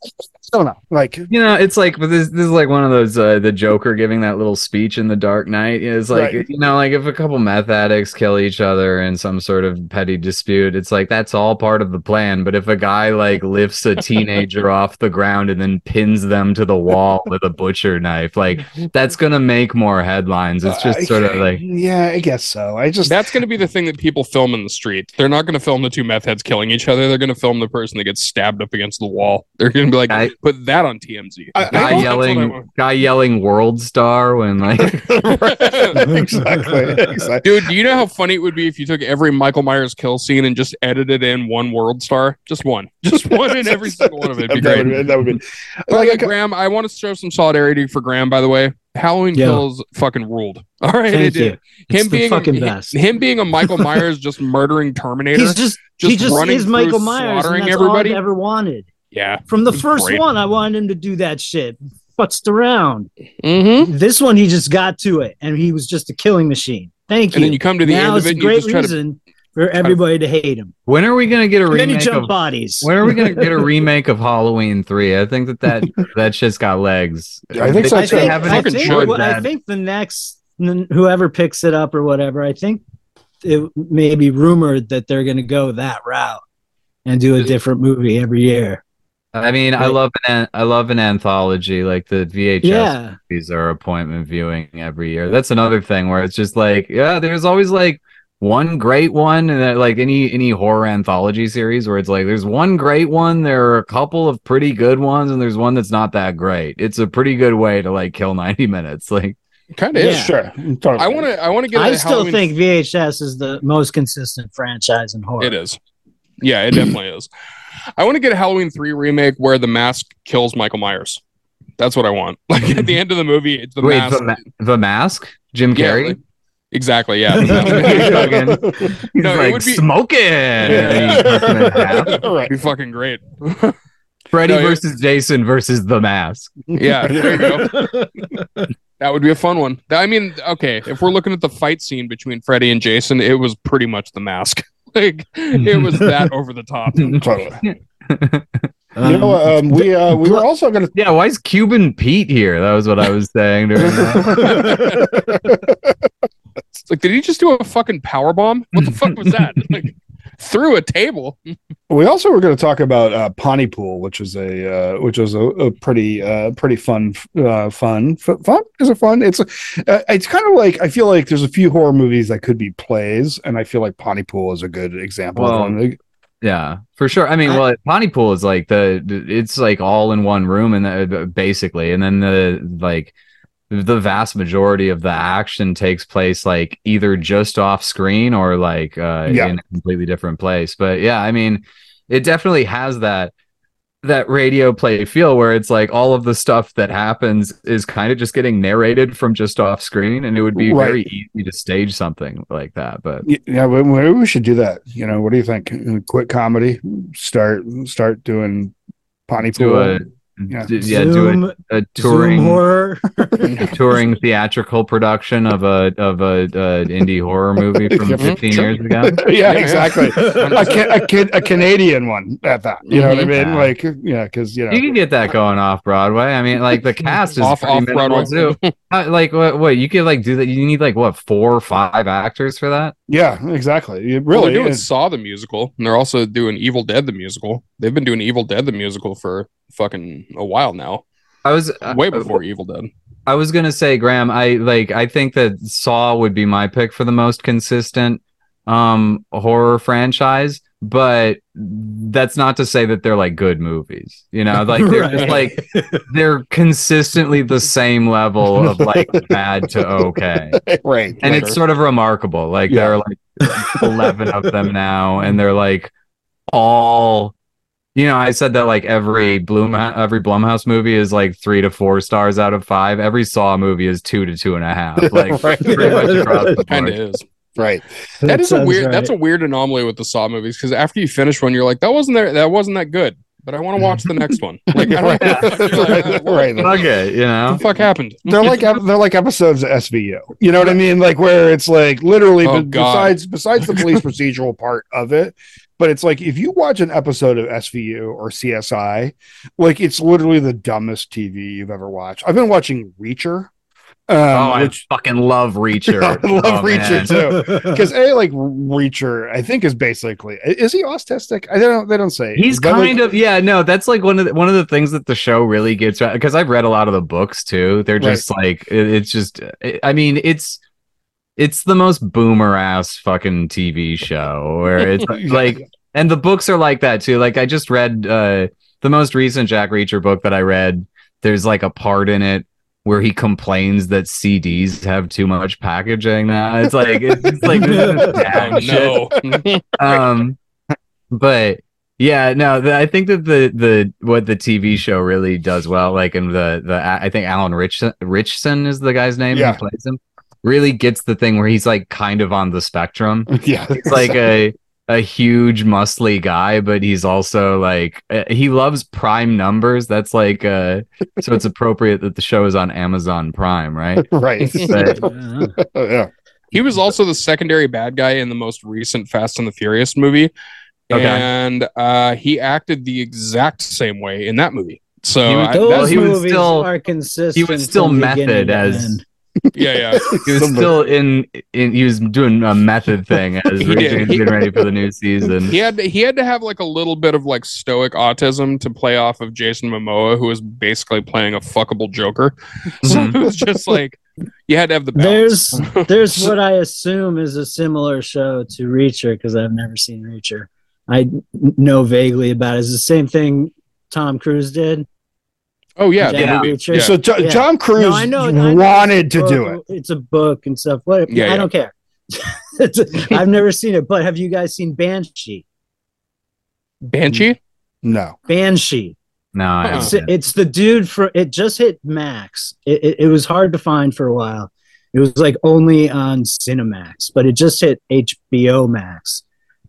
don't know. Like, You know, it's like but this this is like one of those uh, the Joker giving that little speech in the Dark Knight. It's like Right. you know, like if a couple meth addicts kill each other in some sort of petty dispute, it's like that's all part of the plan. But if a guy like lifts a teenager off the ground and then pins them to the wall with a butcher knife, like that's gonna make more headlines. It's just I- sort of like yeah, I guess so. I just, That's going to be the thing that people film in the street. They're not going to film the two meth heads killing each other. They're going to film the person that gets stabbed up against the wall. They're going to be like, I- put that on TMZ. I- I guy I yelling guy yelling world star when like exactly, exactly. Dude, do you know how funny it would be if you took every Michael Myers kill scene and just edited in one world star? Just one. Just one in every single one of it. It'd be that, great. would, that would be By like Graham, I want to show some solidarity for Graham, by the way. Halloween Yeah. Kills fucking ruled. All right, it Thank did. you. It's Him the being fucking him, best. him being a Michael Myers just murdering Terminator. He's just, just he just running is through, Michael Myers, and slaughtering that's everybody. all ever wanted. yeah. From the first great. one, I wanted him to do that shit. Futzed around. Mm-hmm. This one, he just got to it, and he was just a killing machine. Thank you. And then you come to the now end of it's it a and you great just try to reason for everybody to hate him. when are we gonna get a And then remake jump of bodies. when are we gonna get a remake of Halloween three? I think that that that shit's got legs. I think so, I think, haven't I, think, should. what- I think the next whoever picks it up or whatever, I think it may be rumored that they're going to go that route and do a different movie every year. I mean, I love an an- I love an anthology like the VHS Yeah, movies are appointment viewing every year. That's another thing where it's just like, yeah, there's always like one great one, and then, like any any horror anthology series where it's like there's one great one, there are a couple of pretty good ones, and there's one that's not that great. It's a pretty good way to like kill 90 minutes. Like, Kind of Yeah. is. sure. Totally. I want to. I want to get. i still Halloween think VHS is the most consistent franchise in horror. It is. Yeah, it definitely is. I want to get a Halloween 3 remake where the mask kills Michael Myers. That's what I want. Like at the end of the movie, it's the wait, mask. the, ma- the mask, Jim Yeah, Carrey. like- exactly. Yeah. He's No, it like would be- smoking. And he cuts him in half. right. It'd be fucking great. Freddy No, it- versus Jason versus the mask. Yeah, there you go. That would be a fun one. I mean, okay, if we're looking at the fight scene between Freddy and Jason, it was pretty much the mask. Like it was that over the top. Totally. Um, you know, um, we uh, we were also going to. Yeah, why is Cuban Pete here? That was what I was saying during that. It's like, did he just do a fucking power bomb? What the fuck was that? Like through a table. We also were going to talk about uh, Pontypool, which is a uh, which is a, a pretty uh, pretty fun uh, fun F- fun is it fun? It's uh, it's kind of like I feel like there's a few horror movies that could be plays, and I feel like Pontypool is a good example Well, of one. Yeah, for sure. I mean, I- well, Pontypool is like the it's like all in one room and the, basically, and then the like the vast majority of the action takes place like either just off screen or like uh Yeah. in a completely different place. But yeah, I mean, it definitely has that that radio play feel where it's like all of the stuff that happens is kind of just getting narrated from just off screen and it would be Right. very easy to stage something like that but Yeah, maybe we should do that. You know, what do you think? Quit comedy, start start doing Pontypool. do Yeah. d- yeah do a Zoom, a touring horror. a touring theatrical production of a of a, uh indie horror movie from 15 years ago. yeah, Yeah, exactly. a, ca- a, kid, a Canadian one at that. You know what I Mhm. mean? Yeah. Like, yeah, because you know, You can get that going off Broadway. I mean, like the cast is Off- pretty off Broadway. too. Like what? What you could like do that? You need like what four or five actors for that? Yeah, exactly. You Well, really, they're doing is. Saw the musical, and they're also doing Evil Dead the musical. They've been doing Evil Dead the musical for fucking a while now, I was uh, way before Evil Dead. I was gonna say, Graham. I like. I think that Saw would be my pick for the most consistent um horror franchise, but that's not to say that they're like good movies. You know, like they're just like they're consistently the same level of like bad to okay. right. And right. it's sort of remarkable. Like Yeah. there are like 11 of them now, and they're like all. You know, I said that like every Bloom every Blumhouse movie is like three to four stars out of five. Every Saw movie is two to two and a half. Like Right. pretty much across the Kind of board. is. Right. That is a weird. right. That's a weird anomaly with the Saw movies because after you finish one, you're like, that wasn't there. That wasn't that good. But I want to watch the next one. Like, I right, don't know. right. Fuck it, you know. What the fuck happened? They're like they're like episodes of SVU. You know what I mean? Like where it's like literally Oh, be- besides besides the police procedural part of it, but it's like if you watch an episode of SVU or CSI, like it's literally the dumbest TV you've ever watched. I've been watching Reacher. Um, oh, I which fucking love Reacher. I love Oh, Reacher man. too. Because a like Reacher, I think is basically is he autistic? I don't. They don't say. He's But, like, kind of yeah, no, that's like one of the, one of the things that the show really gets because I've read a lot of the books too. They're just like it, it's just I mean it's it's the most boomer ass fucking TV show where it's like and the books are like that too. Like I just read uh the most recent Jack Reacher book that I read. There's like a part in it where he complains that CDs have too much packaging now. It's like it's, it's like this is dad Oh, shit no. um but yeah no the, i think that the the what the tv show really does well like in the the i think alan Rich, Ritchson is the guy's name Yeah. who plays him really gets the thing where he's like kind of on the spectrum yeah, it's like a a huge muscly guy but he's also like uh, he loves prime numbers that's like uh so it's appropriate that the show is on amazon prime right right. But- yeah. He was also the secondary bad guy in the most recent Fast and the Furious movie. Okay. And uh, he acted the exact same way in that movie. So He was- I, Those that's, he was movies still- are consistent. he was still method as- end. Yeah, yeah. he was Somebody- still in, in he was doing a method thing as He Reacher did. was getting ready for the new season. He had to, he had to have like a little bit of like stoic autism to play off of Jason Momoa, who was basically playing a fuckable Joker. So Mhm. it was just like you had to have the balance. There's there's what I assume is a similar show to Reacher because I've never seen Reacher. I know vaguely about it. It's the same thing Tom Cruise did. Oh yeah, Yeah. Yeah. So Jo- Yeah. John Cruise No, I know, I know wanted to a do it. It's a book and stuff. What? Yeah, I yeah. don't care. I've never seen it, but have you guys seen Banshee? Banshee. No. Banshee. No, I. It's, it's the dude for it just hit Max. It, it, it was hard to find for a while. It was like only on Cinemax, but it just hit HBO Max.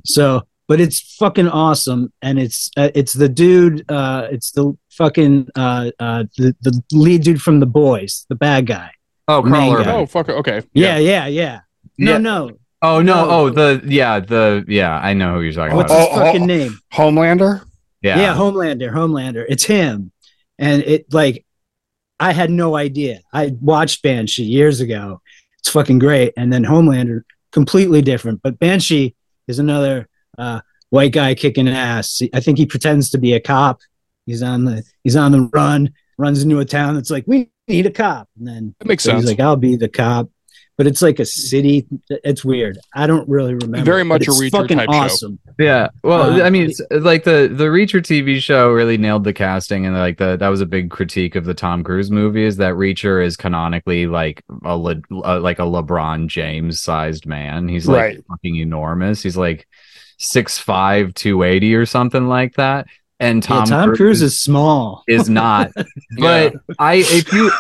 So, but it's fucking awesome, and it's uh, it's the dude. Uh, it's the fucking uh, uh, the the lead dude from The Boys, the bad guy. oh, Karl Urban. guy. Oh fuck. it, Okay. Yeah, yeah, yeah. No, Yeah. no. Oh no, No. oh the yeah the yeah I know who you're talking What's about. What's his Oh, oh, fucking oh. name? Homelander? Yeah, yeah homelander homelander it's him and it like i had no idea i watched banshee years ago it's fucking great and then homelander completely different but banshee is another uh, white guy kicking ass i think he pretends to be a cop he's on the he's on the run runs into a town that's like we need a cop and then That makes so sense. he's like i'll be the cop but it's like a city it's weird i don't really remember Very but much a it's Reacher fucking type show. awesome yeah. Well, Uh, I mean, it's, like the the Reacher TV show really nailed the casting, and like the that was a big critique of the Tom Cruise movie is that Reacher is canonically like a Le, uh, like a LeBron James sized man. He's like Right. fucking enormous. He's like 6'5", 280 or something like that. And tom, Tom, yeah, tom cruise is small is not. but I if you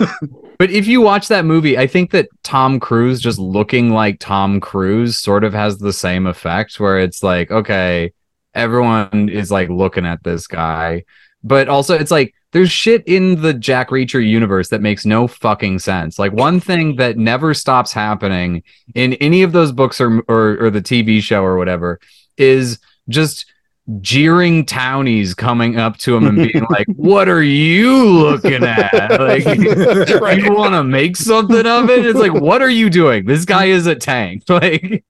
but if you watch that movie, I think that Tom Cruise just looking like Tom Cruise sort of has the same effect where it's like, okay, everyone is like looking at this guy. But also it's like there's shit in the Jack Reacher universe that makes no fucking sense. Like one thing that never stops happening in any of those books or or, or the TV show or whatever is just jeering townies coming up to him and being like, "What are you looking at? Like, you want to make something of it?" It's like, "What are you doing? This guy is a tank."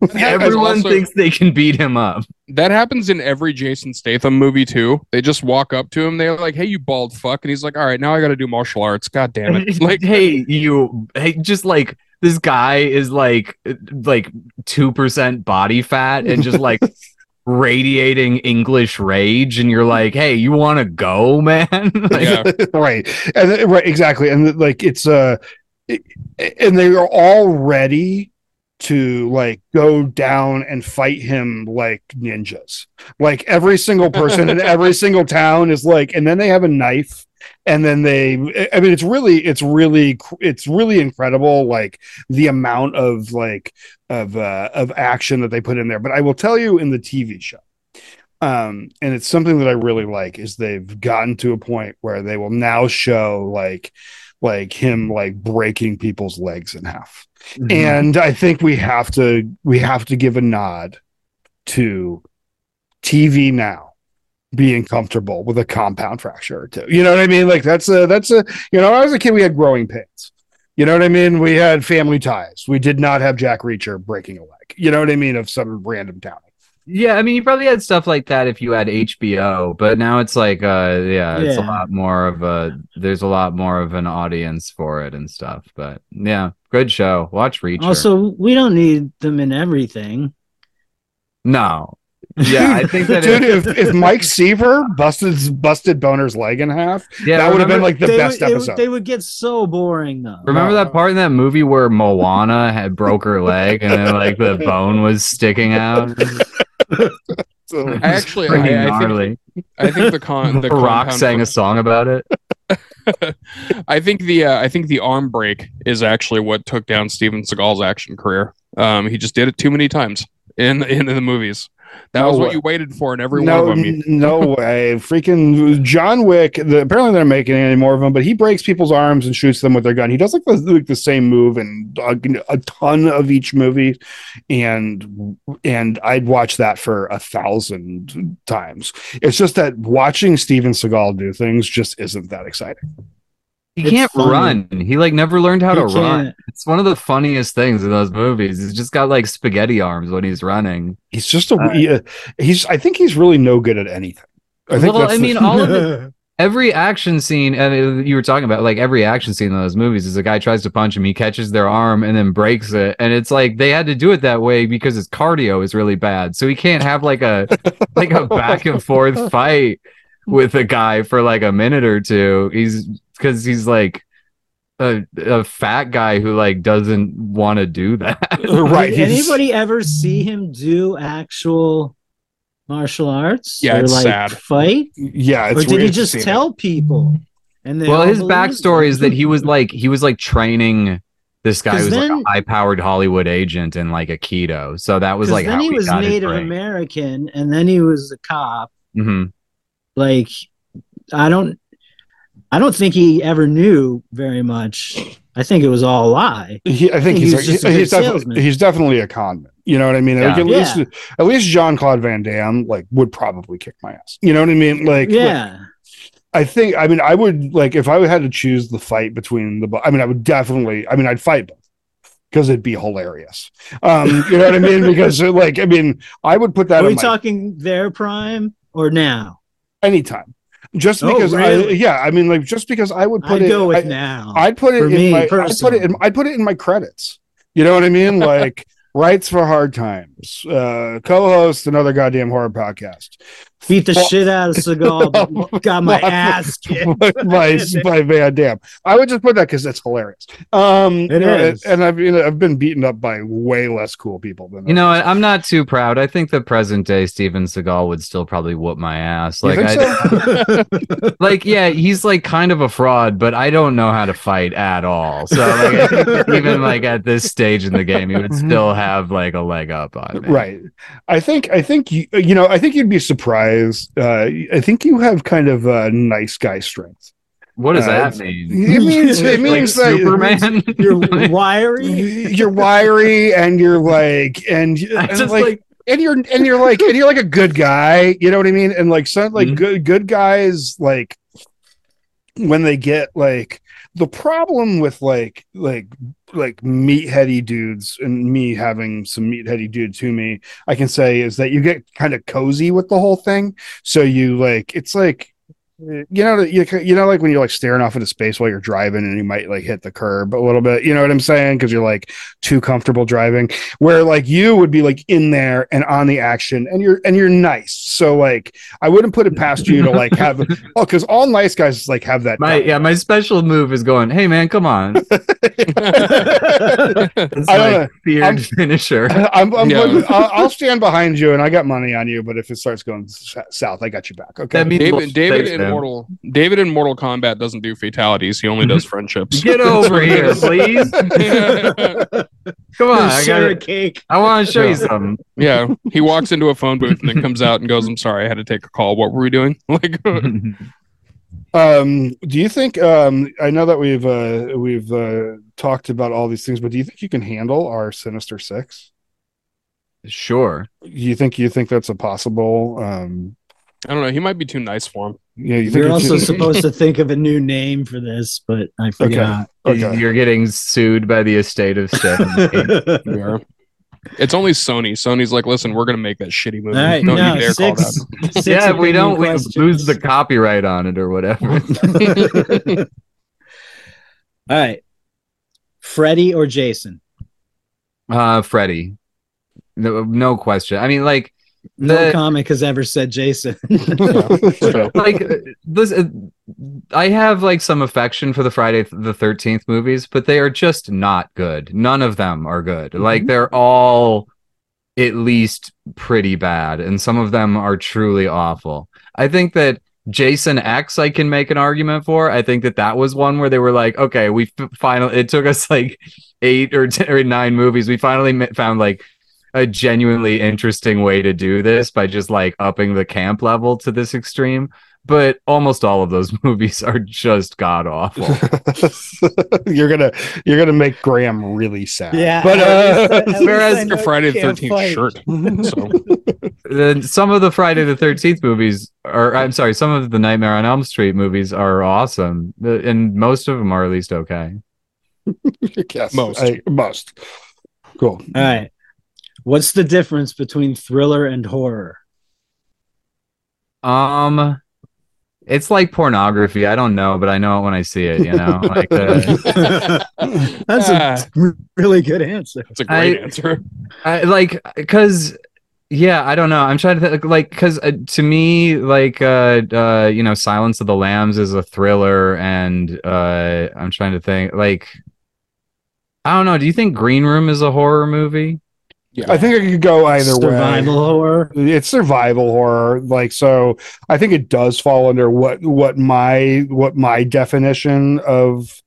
Like everyone also- thinks they can beat him up. That happens in every Jason Statham movie too. They just walk up to him. They're like, "Hey, you bald fuck," and he's like, "All right, now I got to do martial arts. God damn it!" Like, hey, you, hey, just like this guy is like like two percent body fat and just like radiating English rage, and you're like, "Hey, you want to go, man?" Like, yeah, right. And th- right exactly. And like it's uh it- and they are all ready to like go down and fight him like ninjas. Like every single person in every single town is like and then they have a knife and then they i mean it's really it's really it's really incredible like the amount of like of uh of action that they put in there but i will tell you in the tv show um and it's something that i really like is they've gotten to a point where they will now show like like him like breaking people's legs in half Mhm. and i think we have to we have to give a nod to tv now being comfortable with a compound fracture or two you know what i mean like that's a that's a you know when i was a kid we had growing pains you know what i mean we had family ties we did not have jack reacher breaking a leg you know what i mean of some random town Yeah, I mean, you probably had stuff like that if you had HBO, but now it's like, uh, yeah, it's a lot more of a. There's a lot more of an audience for it and stuff. But yeah, good show. Watch Reacher. Also, we don't need them in everything. no, yeah, I think that. dude if, if mike seaver busted busted boner's leg in half yeah, that would have been like the they best would, it episode they would get so boring though. Remember that part in that movie where Moana had broke her leg and then like the bone was sticking out? So- actually, I, I think. I think the con, the The Rock compound- sang a song about it. I think the uh, I think the arm break is actually what took down Steven Seagal's action career. Um, he just did it too many times in in the movies. That No was what way. you waited for in every no, one of them. No way. Freaking John Wick. The, apparently, they're making any more of them, but he breaks people's arms and shoots them with their gun. He does like the, like the same move in uh, a, a ton of each movie, and and I'd watch that for a thousand times. It's just that watching Steven Seagal do things just isn't that exciting. He It's can't funny. run. He like never learned how He to run. can't. It's one of the funniest things in those movies. He's just got like spaghetti arms when he's running. He's just a Uh, he- uh, he's. I think he's really no good at anything. I think Well, that's I the- mean, all of it, every action scene, and uh, you were talking about like every action scene in those movies is a guy tries to punch him, he catches their arm and then breaks it, and it's like they had to do it that way because his cardio is really bad, so he can't have like a like a back and forth fight with a guy for like a minute or two. He's because he's like. A, a fat guy who like doesn't want to do that. right. Did anybody ever see him do actual martial arts? Yeah, or it's like sad. fight, Yeah, or did he just see that. tell people? And they well his backstory is that he was like he was like training this guy 'Cause who's like a high powered hollywood agent in like aikido so that was like then how he was got Native. American, and then he was a cop. Mhm. Like, I don't, I don't think he ever knew very much. I think it was all a lie. He, I think think he's, just a he's, definitely, he's definitely a con man. You know what I mean? Like, Yeah. at least Yeah. at least Jean Claude Van Damme like would probably kick my ass. You know what I mean? Like, yeah, I think I mean I would like if I had to choose the fight between the. I mean, I would definitely. I mean, I'd fight both because it'd be hilarious. Um, you know what I mean? Because like I mean, I would put that are we my talking their prime or now? anytime. Just Oh, because I yeah, I mean like just because I would put I'd it go with I, now. I'd put it in me, my I'd put it in. I'd put it in my credits. You know what I mean? Like Writes for Hard Times, uh, co-host another goddamn horror podcast. Beat the Well- shit out of Seagal, got my ass kicked. by, by Van Damme. I would just put that because it's hilarious. Um, It you and I've you know, I've been beaten up by way less cool people than you know what? i'm not too proud i think the present day steven seagal would still probably whoop my ass You like think I, so? like yeah he's like kind of a fraud but i don't know how to fight at all so like I think that even like at this stage in the game he would still have like a leg up on me right. I think I think you you know I think you'd be surprised. Uh, I think you have kind of a nice guy strength. what does Uh, that mean It means it like means that superman You're wiry. you're wiry and you're like and, I and just like, like and you're and you're like and you're like a good guy you know what i mean and like some like Mhm. good good guys like when they get like the problem with like like like meatheady dudes and me having some meatheady dude to me i can say is that you get kind of cozy with the whole thing. So you like it's like you know you, you know like when you're like staring off into space while you're driving and you might like hit the curb a little bit you know what i'm saying because you're like too comfortable driving where like you would be like in there and on the action and you're and you're nice so like i wouldn't put it past you to like have oh because all nice guys like have that my yeah my special move is going hey man come on it's I don't like know. feared I'm- finisher I'm, I'm Yeah. I'll, I'll stand behind you and I got money on you, but if it starts going s- south, I got you back. Okay. That means David, we'll David stay Mortal David in Mortal Kombat doesn't do fatalities. He only does friendships. Get over here, please. Come on, I, Share a gotta, cake. I want to show you something. yeah, he walks into a phone booth and then comes out and goes, "I'm sorry, I had to take a call. What were we doing?" Like, Um, do you think? Um, I know that we've uh, we've uh, talked about all these things, but do you think you can handle our Sinister Six? sure. You think you think that's a possible? Um, I don't know. He might be too nice for him. yeah, you think We're also should- supposed to think of a new name for this, but I forgot. Okay. You're getting sued by the estate of Stephen. We. It's only Sony. Sony's like, listen, we're gonna make that shitty movie. All right, don't now you dare call that. six yeah, if we don't, we lose the copyright on it or whatever. All right, Freddy or Jason? Uh, Freddy. No, no question. I mean, like, No The- comic has ever said Jason. Like this uh, i have like some affection for the friday the 13th movies but they are just not good. None of them are good. Like they're all at least pretty bad and some of them are truly awful. I think that jason x i can make an argument for. I think that that was one where they were like okay we f- finally it took us like eight or 10 or nine movies. We finally ma- found like a genuinely interesting way to do this by just like upping the camp level to this extreme but almost all of those movies are just god awful you're gonna you're gonna make Graham really sad. Yeah, but at uh, least- at whereas I Like know a Friday the Thirteenth shirt. So then some of the friday the 13th movies or i'm sorry some of the nightmare on elm street movies are awesome and most of them are at least okay yes, Most. I- most. Cool. All right. What's the difference between thriller and horror? um it's like pornography i don't know but i know it when i see it you know like uh, That's a really good answer. that's a great I- answer. I like because yeah, I don't know. I'm trying to think like because uh, to me, like uh, uh, you know, Silence of the Lambs is a thriller, and uh, I'm trying to think like I don't know. Do you think Green Room is a horror movie? I think it could go either Survival way. horror. It's survival horror, like so. I think it does fall under what what my what my definition of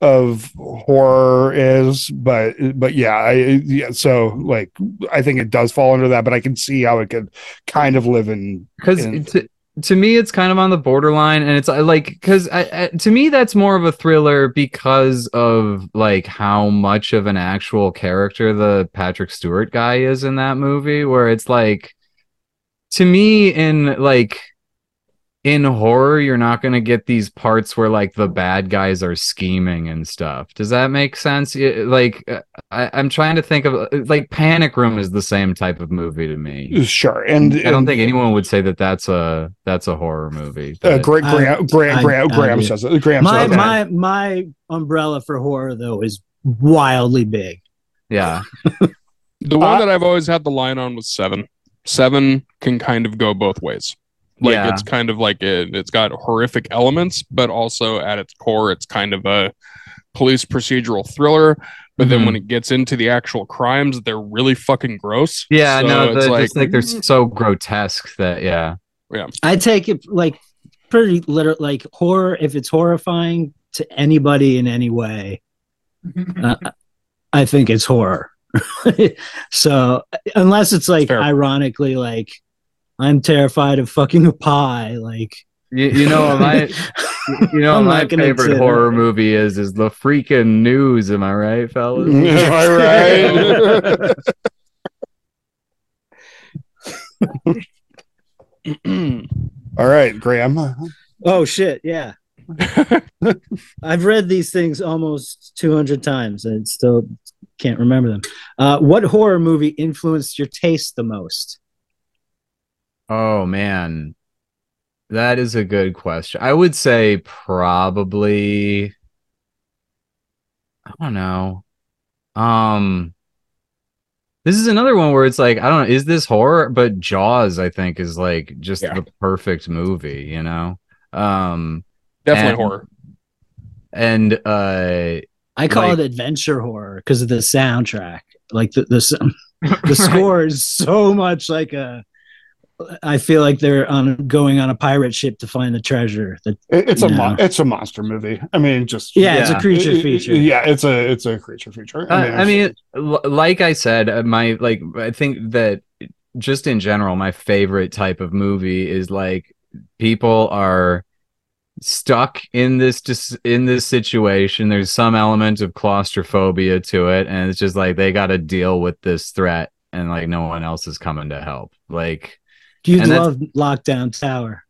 of horror is, but but yeah, I yeah. So like, I think it does fall under that, but I can see how it could kind of live in. Because Yeah. To, me, it's kind of on the borderline, and it's like because to me that's more of a thriller because of like how much of an actual character the Patrick Stewart guy is in that movie. Where it's like, to me, in like in horror, you're not going to get these parts where like the bad guys are scheming and stuff. Does that make sense? Like, uh, I, I'm trying to think of like Panic Room is the same type of movie to me. Sure, and I don't and, think anyone would say that that's a that's a horror movie. Uh, but- Graham, I- Graham, Graham, Graham, I Graham do. says it. Graham My says it. my my umbrella for horror though is wildly big. yeah, The one Uh, that I've always had the line on was seven. Seven can kind of go both ways. Like Yeah. it's kind of like it, it's got horrific elements, but also at its core, it's kind of a police procedural thriller. But then Mhm. when it gets into the actual crimes, they're really fucking gross. yeah. So no, it's the, like, just like they're so grotesque that yeah. Yeah. I take it like pretty literal like horror if it's horrifying to anybody in any way. uh, I think it's horror. so unless it's like Fair. ironically like I'm terrified of fucking a pie like You, you know my you know I'm my favorite horror it. movie is is the freaking news. Am I right, fellas? Am I right? All right, Graham. oh shit yeah I've read these things almost 200 times and still can't remember them. Uh, what horror movie influenced your taste the most? Oh man. That is a good question. I would say probably I don't know. Um this is another one where it's like, I don't know, is this horror? But Jaws, I think, is like just Yeah. the perfect movie, you know? Um Definitely And- horror. and uh I call Like- it adventure horror because of the soundtrack. Like the the, s- the right. score is so much like a I feel like they're on going on a pirate ship to find the treasure. That it's a Yeah. mon- it's a monster movie. I mean, just yeah, it's a creature It- it- feature. Yeah, it's a it's a creature feature. Uh, I mean, l- like I said, uh, my like I think that just in general, my favorite type of movie is like people are stuck in this dis- in this situation. There's some element of claustrophobia to it, and it's just like they got to deal with this threat, and like no one else is coming to help. Like Do you and love Lockdown Tower?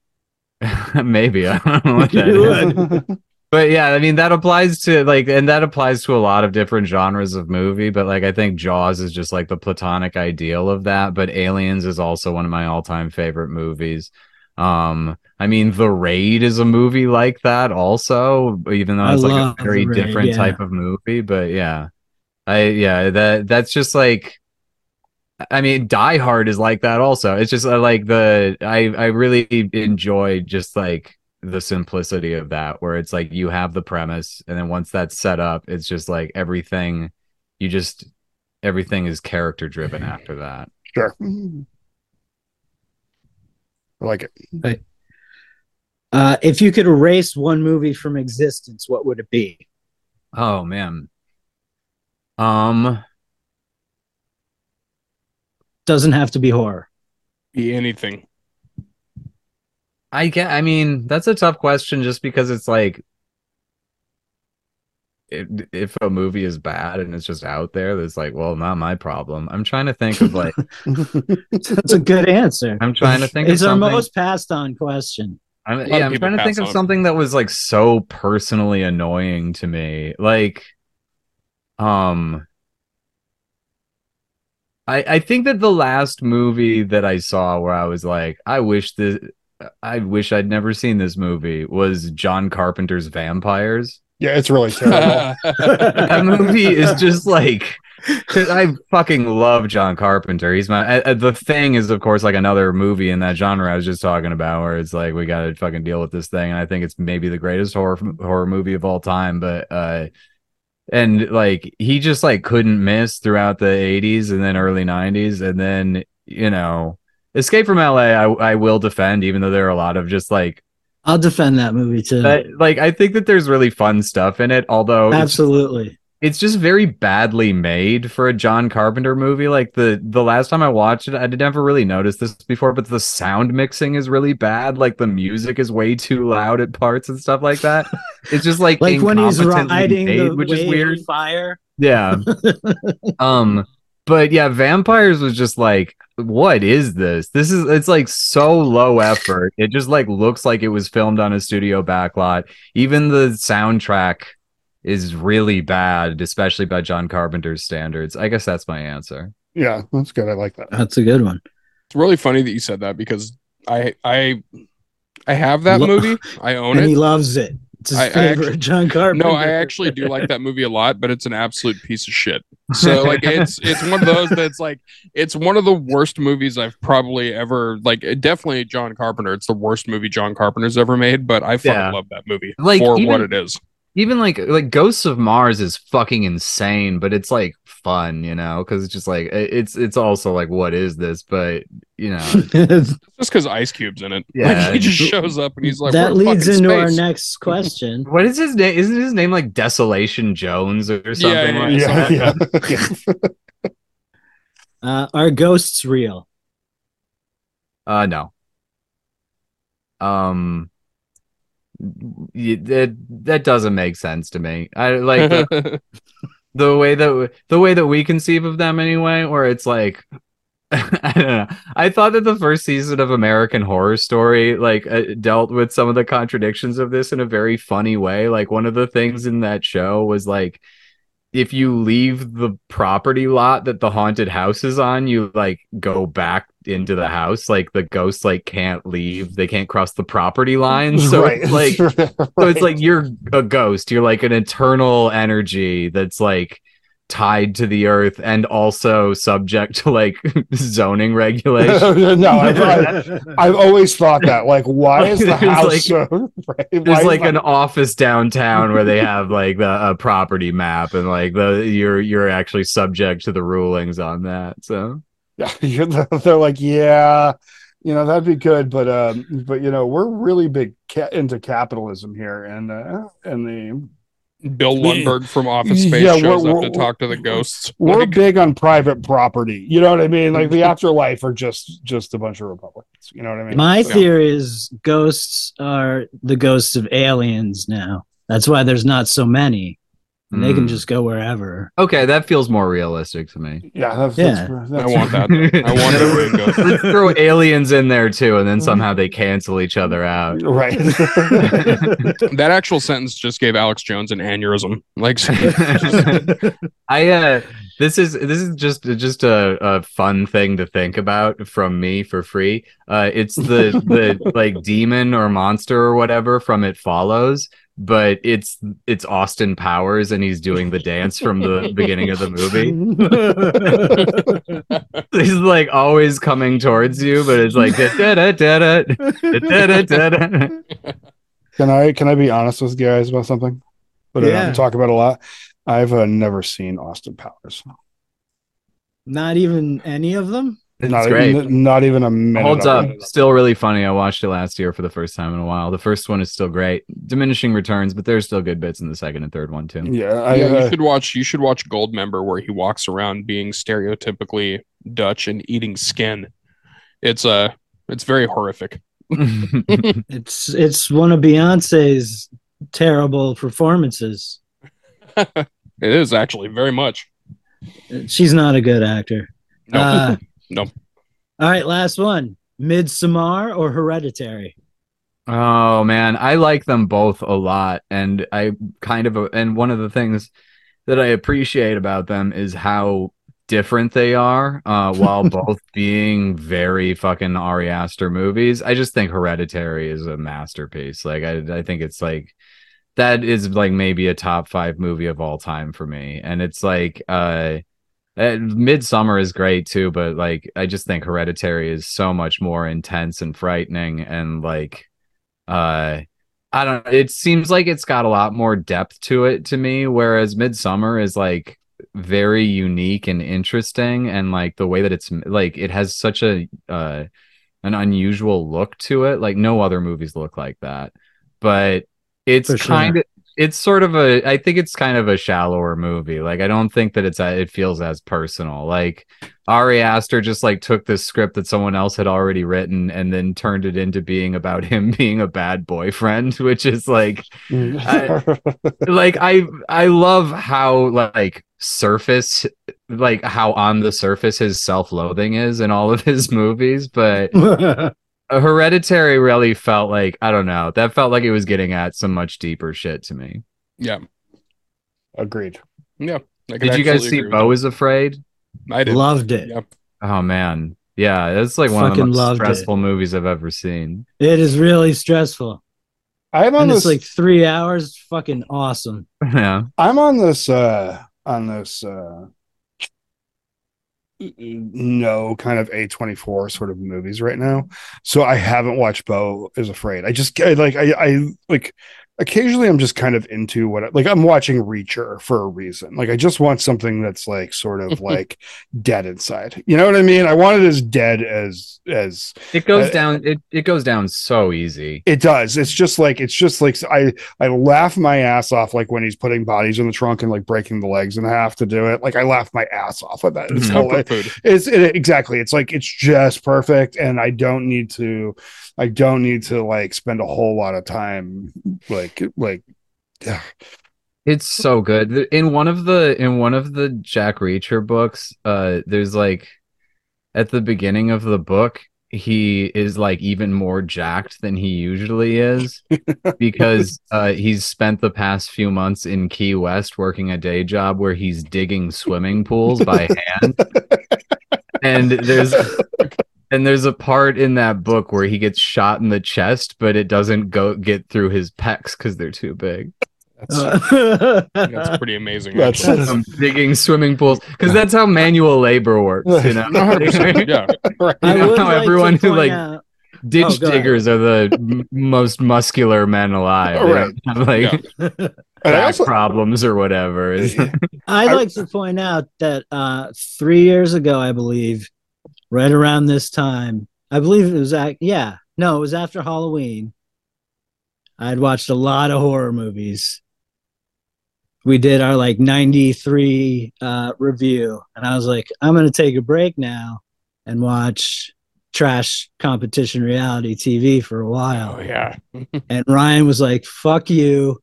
maybe I don't know what that You is. would. but yeah, I mean that applies to like, and that applies to a lot of different genres of movie. But like, I think Jaws is just like the platonic ideal of that. But Aliens is also one of my all-time favorite movies. Um, I mean, The Raid is a movie like that, also, even though I it's like a very Raid, different yeah. type of movie. But yeah, I yeah that that's just like. I mean, Die Hard is like that also. It's just uh, like the I I really enjoy just like the simplicity of that where it's like you have the premise and then once that's set up it's just like everything you just everything is character driven after that sure. I like it. Uh, if you could erase one movie from existence, what would it be? oh man um Doesn't have to be horror. Be anything. i get i mean that's a tough question just because it's like it, if a movie is bad and it's just out there that's like well not my problem i'm trying to think of like That's a good answer. i'm trying to think It's of our something most passed on question. I'm, yeah, I'm trying to think pass of something that was like so personally annoying to me. Like, um, I I think that the last movie that I saw where I was like, I wish this, I wish I'd never seen this movie was John Carpenter's Vampires. Yeah, it's really terrible. That movie is just like I fucking love John Carpenter. He's my uh, uh, the thing is of course like another movie in that genre I was just talking about where it's like we got to fucking deal with this thing and I think it's maybe the greatest horror horror movie of all time but uh and like he just like couldn't miss throughout the 80s and then early 90s and then you know Escape from LA I I will defend even though there are a lot of just like I'll defend that movie too. that like I think that there's really fun stuff in it although Absolutely. It's just very badly made for a John Carpenter movie. Like the the last time I watched it, I did never really notice this before, but the sound mixing is really bad. Like the music is way too loud at parts and stuff like that. It's just like Like when he's riding made, the which is weird. fire. Yeah. um, but yeah, Vampires was just like, what is this? This is it's like so low effort. It just like looks like it was filmed on a studio backlot. Even the soundtrack is really bad, especially by John Carpenter's standards. I guess that's my answer. yeah, that's good. I like that. That's a good one. It's really funny that you said that because I I I have that Lo- movie. I own And he loves it. It's his I- I favorite actually- John Carpenter. No, I actually do like that movie a lot, but it's an absolute piece of shit. So like it's it's one of those that's like it's one of the worst movies I've probably ever like definitely John Carpenter. It's the worst movie John Carpenter's ever made, but I fucking Yeah. love that movie Like, for even- what it is. Even like like Ghosts of Mars is fucking insane, but it's like fun, you know, because it's just like it's it's also like what is this? But you know, Just because Ice Cube's in it. Yeah. Like, he just shows up and he's like, that leads fucking into our next question. what is his name? Isn't his name like Desolation Jones or something? yeah, like Yeah, that? yeah. yeah. Uh, are ghosts real? Uh, no. Um, y- that that doesn't make sense to me. I like the, the way that the way that we conceive of them anyway, where it's like. I don't know. I thought that the first season of American Horror Story like uh, dealt with some of the contradictions of this in a very funny way. Like one of the things in that show was like if you leave the property lot that the haunted house is on, you like go back into the house. Like the ghosts like can't leave. They can't cross the property line. So right. it's like so it's like you're a ghost. You're like an eternal energy that's like tied to the earth and also subject to like zoning regulations. no, I've, I've, I've always thought that. Like, why is the There's house like- so? Right? There's like the- an office downtown where they have like the a property map and like the you're you're actually subject to the rulings on that. So Yeah, you're they're like, yeah, You know that'd be good, but um, but you know we're really big ca- into capitalism here, and uh, and the Bill Lumbergh from Office Space Yeah, shows we're- up we're- to talk to the ghosts. we're Like, big on private property. You know what I mean? Like the afterlife are just just a bunch of Republicans. You know what I mean? My Yeah. theory is ghosts are the ghosts of aliens now. That's why there's not so many. And they can Mm. just go wherever. Okay, that feels more realistic to me. yeah, that's, Yeah. That's, I want that. I want everybody to go. Let's throw aliens in there too, and then somehow they cancel each other out. right. That actual sentence just gave Alex Jones an aneurysm. Like, I uh this is this is just just a, a fun thing to think about from me for free. Uh it's the the like demon or monster or whatever from It Follows, but it's it's Austin Powers and he's doing the dance from the beginning of the movie. he's like always coming towards you, but it's like. Can I can I be honest with you guys about something But uh, yeah. I don't talk about a lot? I've uh, never seen Austin Powers. Not even any of them. It's not great. Even, not even a minute. holds up it. still really funny i watched it last year for the first time in a while the first one is still great diminishing returns but there's still good bits in the second and third one too Yeah, I, yeah, uh, you should watch. You should watch Goldmember, where he walks around being stereotypically Dutch and eating skin. It's uh, it's very horrific. It's it's one of Beyonce's terrible performances. It is actually very much. She's not a good actor. No, Uh, no. All right, last one. Midsommar or Hereditary? oh man i like them both a lot and i kind of and one of the things that i appreciate about them is how different they are uh while both being very fucking ari aster movies i just think hereditary is a masterpiece like i, I think it's like that is like maybe a top five movie of all time for me and it's like uh uh, Midsommar is great too, but like I just think Hereditary is so much more intense and frightening, and like, uh, I don't. It seems like it's got a lot more depth to it to me, whereas Midsommar is like very unique and interesting, and like the way that it's like it has such a uh an unusual look to it. Like no other movies look like that, but it's kind of it's sort of a i think it's kind of a shallower movie. Like i don't think that it's a, it feels as personal. Like ari aster just like took this script that someone else had already written and then turned it into being about him being a bad boyfriend which is like like i i love how like surface like how on the surface his self-loathing is in all of his movies but hereditary really felt like i don't know that felt like it was getting at some much deeper shit to me Yeah, Agreed. yeah. Did you guys see Beau is Afraid? I did. Loved it. Yeah. Oh man. Yeah, that's like one of the most loved it. stressful movies I've ever seen. It is really stressful. I'm on And this. it's like three hours. Fucking awesome. Yeah. I'm on this. uh On this. uh no kind of a24 sort of movies right now. So i haven't watched beau is afraid. I just I, like i i like occasionally i'm just kind of into what like i'm watching reacher for a reason. Like i just want something that's like sort of like dead inside. You know what i mean? I want it as dead as as It goes Uh, down it, it goes down so easy. it does. It's just like it's just like i i laugh my ass off like when he's putting bodies in the trunk and like breaking the legs in half to do it. Like i laugh my ass off at that. It's, Mhm. Comfort hilarious. it's it, exactly. It's like it's just perfect and i don't need to i don't need to like spend a whole lot of time like like It's so good. In one of the in one of the Jack Reacher books, uh there's like at the beginning of the book, he is like even more jacked than he usually is because uh he's spent the past few months in Key West working a day job where he's digging swimming pools by hand. And there's and there's a part in that book where he gets shot in the chest, but it doesn't go get through his pecs because they're too big. Uh, That's pretty amazing. That's- actually. I'm digging swimming pools because that's how manual labor works. You know, yeah. I You know how like everyone to who like out- ditch Oh, go ahead. diggers are the m- most muscular men alive. They Right. don't have, like Yeah. and back also, problems or whatever. I'd like to point out that uh, three years ago, I believe, right around this time, I believe it was at yeah. No, it was after Halloween. I'd watched a lot of horror movies. We did our like 93 uh review and I was like, I'm gonna take a break now and watch trash competition reality TV for a while. Oh yeah. And Ryan was like, fuck you.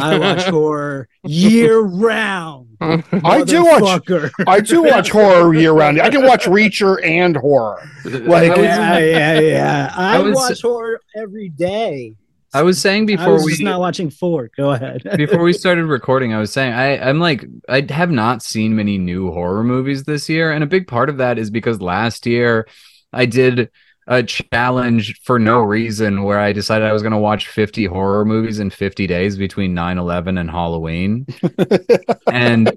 I watch horror year round. I do watch I do watch horror year round. I can watch Reacher and horror. Like- I was, yeah, yeah, yeah. I, I was- watch horror every day. I was saying I before was we just not watching four. Go ahead. before we started recording, I was saying I, I'm like I have not seen many new horror movies this year, and a big part of that is because last year I did a challenge for no reason where I decided I was going to watch 50 horror movies in 50 days between 9/11 and Halloween, and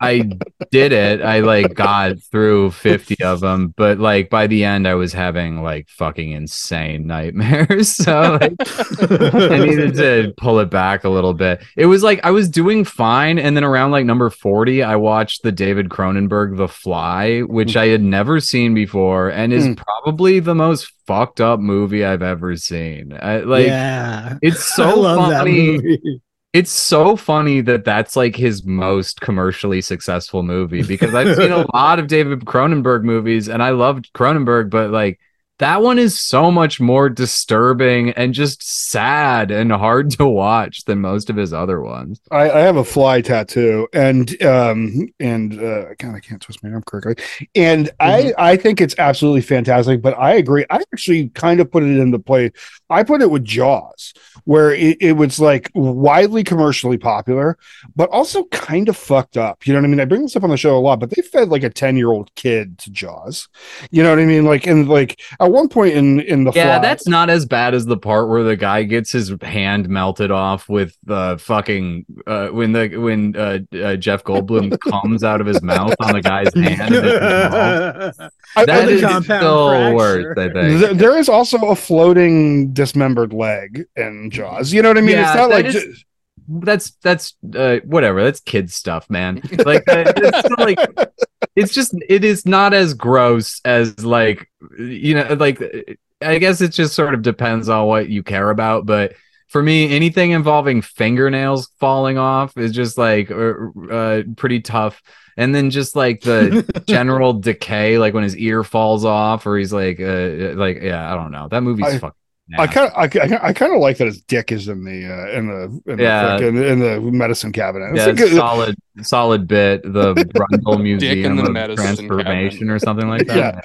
I did it. I like got through 50 of them, but like by the end, I was having like fucking insane nightmares. So like, I needed to pull it back a little bit. It was like I was doing fine, and then around like number 40, I watched the David Cronenberg The Fly, which I had never seen before, and is Mm. probably the most fucked up movie I've ever seen. I, like yeah. it's so funny it's so funny that that's like his most commercially successful movie because I've seen a lot of David Cronenberg movies and I loved Cronenberg, but like that one is so much more disturbing and just sad and hard to watch than most of his other ones. I, I have a fly tattoo, and um, and uh, God, I can't twist my arm correctly. And I, I think it's absolutely fantastic. But I agree. I actually kind of put it into play. I put it with Jaws, where it, it was like widely commercially popular, but also kind of fucked up. You know what I mean? I bring this up on the show a lot, but they fed like a ten year old kid to Jaws. You know what I mean? Like, and like at one point in in the Yeah, Fly- that's not as bad as the part where the guy gets his hand melted off with the fucking uh, when the when uh, uh, Jeff Goldblum comes out of his mouth on the guy's hand. That is still fracture. worse, I think. There is also a floating dismembered leg in Jaws. You know what I mean? Yeah, it's not like is- that's that's uh, whatever. That's kid stuff, man. Like uh, it's still, like it's just it is not as gross as like you know like I guess it just sort of depends on what you care about, but for me anything involving fingernails falling off is just like uh, uh, pretty tough and then just like the general decay like when his ear falls off or he's like uh like yeah i don't know that movie's I- fucking I kind of, I, kind- I kind of like that his dick is in the, uh, in the, in Yeah. the, fucking- in the medicine cabinet. It's Yeah, a it's good- solid, solid bit. The Brundle Museum the of Transformation cabinet. or something like that. Yeah.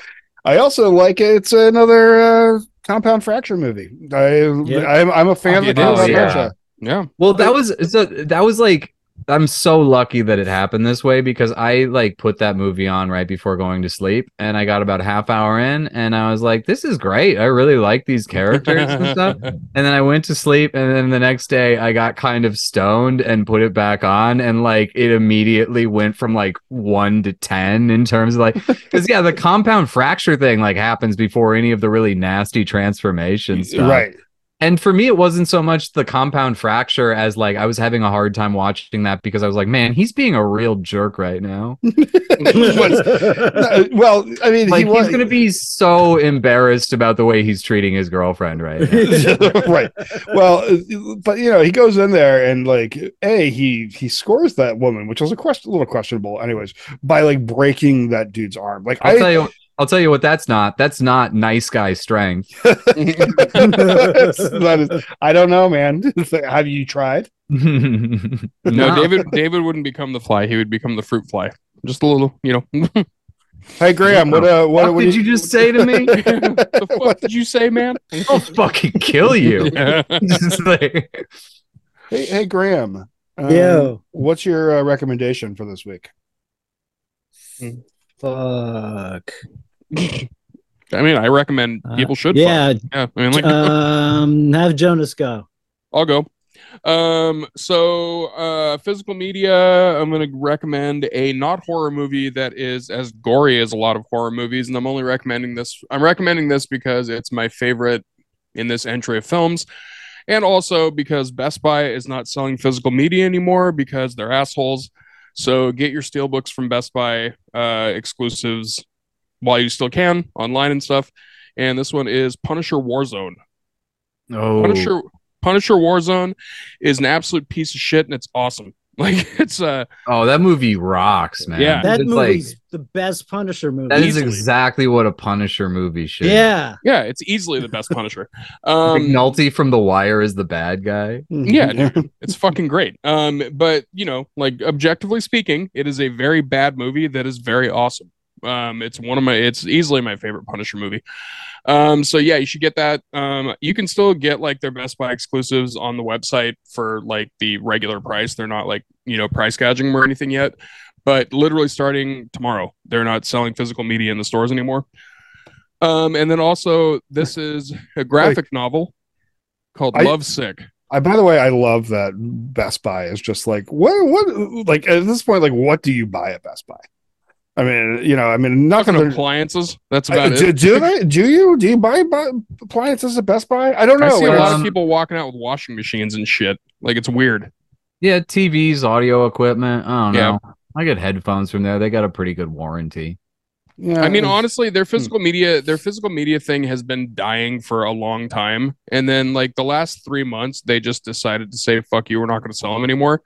I also like it. It's another uh, compound fracture movie. I, Yeah. I'm, I'm a fan Oh, of the it is, compound yeah. Yeah. Well, that was so. That was like I'm so lucky that it happened this way because I like put that movie on right before going to sleep, and I got about a half hour in, and I was like, "This is great. I really like these characters and stuff." And then I went to sleep, and then the next day I got kind of stoned and put it back on, and like it immediately went from like one to ten in terms of like, because yeah, the compound fracture thing like happens before any of the really nasty transformation stuff. Right. And for me, it wasn't so much the compound fracture as like I was having a hard time watching that because I was like, man, he's being a real jerk right now. Uh, well, I mean, Like he was he's gonna be so embarrassed about the way he's treating his girlfriend right right. Well, but you know, he goes in there and like, a he he scores that woman, which was a question, a little questionable, anyways, by like breaking that dude's arm. Like I'll I, tell you I'll tell you what that's not. That's not nice guy strength. that is, I don't know, man. Have you tried? no, No, David David wouldn't become the fly. He would become the fruit fly. Just a little, you know. Hey, Graham, what uh, what, What what did do you just say to me? What the fuck did you say, man? I'll fucking kill you. Just like- Hey, hey, Graham. um, Yo. what's your uh, recommendation for this week? Fuck. I mean, I recommend Uh, people should. Yeah. fuck. yeah. I mean, like, Um, have Jonas go. I'll go. Um, so uh physical media, I'm gonna recommend a not horror movie that is as gory as a lot of horror movies, and I'm only recommending this. I'm recommending this because it's my favorite in this entry of films, and also because Best Buy is not selling physical media anymore because they're assholes. So get your steelbooks from Best Buy uh exclusives while you still can online and stuff. and this one is Punisher Warzone. Oh, Punisher Punisher Warzone is an absolute piece of shit, and it's awesome. Like it's uh oh, that movie rocks, man. Yeah. That It's movie's like the best Punisher movie. that is easily. exactly what a Punisher movie should. Be. Yeah. yeah, it's easily the best Punisher. Um, Um, McNulty from The Wire is the bad guy. Yeah, it's fucking great. Um, but you know, like objectively speaking, it is a very bad movie that is very awesome. Um, it's one of my, it's easily my favorite Punisher movie. Um, so yeah, you should get that. Um, you can still get like their Best Buy exclusives on the website for like the regular price. They're not like you know price gouging or anything yet. But literally starting tomorrow, they're not selling physical media in the stores anymore. Um, and then also this is a graphic novel called I- Love Sick. I, by the way, I love that Best Buy is just like what what like at this point, like what do you buy at Best Buy? I mean, you know, I mean, Fucking nothing. appliances. That's I- about do, it. do they? Do you? Do you buy, buy appliances at Best Buy? I don't know. I see a lot um, of people walking out with washing machines and shit. Like it's weird. Yeah, TVs, audio equipment. I don't Yeah. know. I get headphones from there. They got a pretty good warranty. yeah, I mean, honestly, Hmm. their physical media, their physical media thing has been dying for a long time. And then, like the last three months, they just decided to say, "Fuck you, we're not going to sell them anymore,"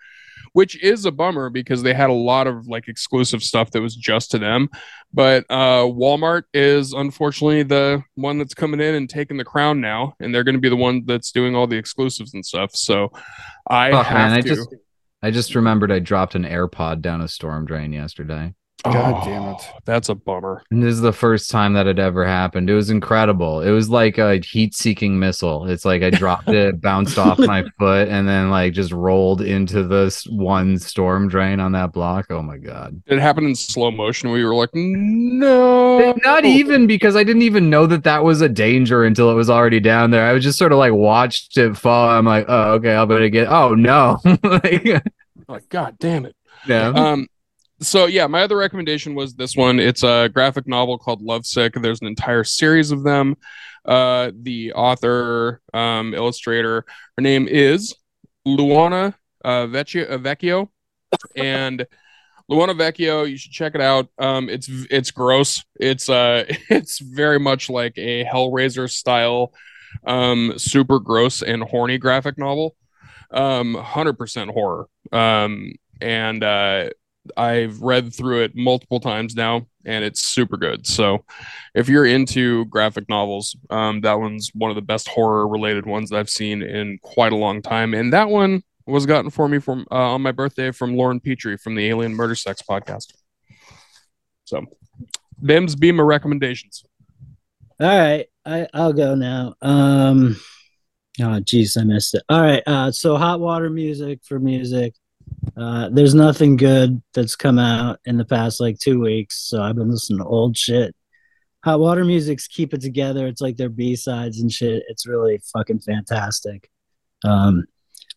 which is a bummer because they had a lot of like exclusive stuff that was just to them. But uh, Walmart is unfortunately the one that's coming in and taking the crown now, and they're going to be the one that's doing all the exclusives and stuff. So, I have man, I to. just I just remembered I dropped an AirPod down a storm drain yesterday. God damn it. Oh, That's a bummer. And this is the first time that it ever happened. It was incredible. It was like a heat-seeking missile. It's like I dropped it, bounced off my foot, and then like just rolled into this one storm drain on that block. Oh my god! It happened in slow motion. We were like, no, Not even because I didn't even know that that was a danger until it was already down there. I was just sort of like watched it fall. I'm like, oh okay, I'll gonna get. Oh no! like, Like, God damn it. yeah. Um, so yeah, my other recommendation was this one. It's a graphic novel called Lovesick. There's an entire series of them. Uh, the author, um, illustrator, her name is Luana uh, Vecchio, uh, and Luana Vecchio. You should check it out. Um, it's it's gross. It's uh, it's very much like a Hellraiser style, um, super gross and horny graphic novel. Um, hundred percent horror. Um, and uh, I've read through it multiple times now, and it's super good. So, if you're into graphic novels, um, that one's one of the best horror related ones that I've seen in quite a long time. And that one was gotten for me from uh, on my birthday from Lauren Petrie from the Alien Murder Sex podcast. So, them's be my recommendations. All right, I I'll go now. Um, oh jeez, I missed it. All right, uh, so hot water music for music. Uh, there's nothing good that's come out in the past like two weeks, so I've been listening to old shit. Hot water music's keep it together. It's like their B sides and shit. It's really fucking fantastic. Um,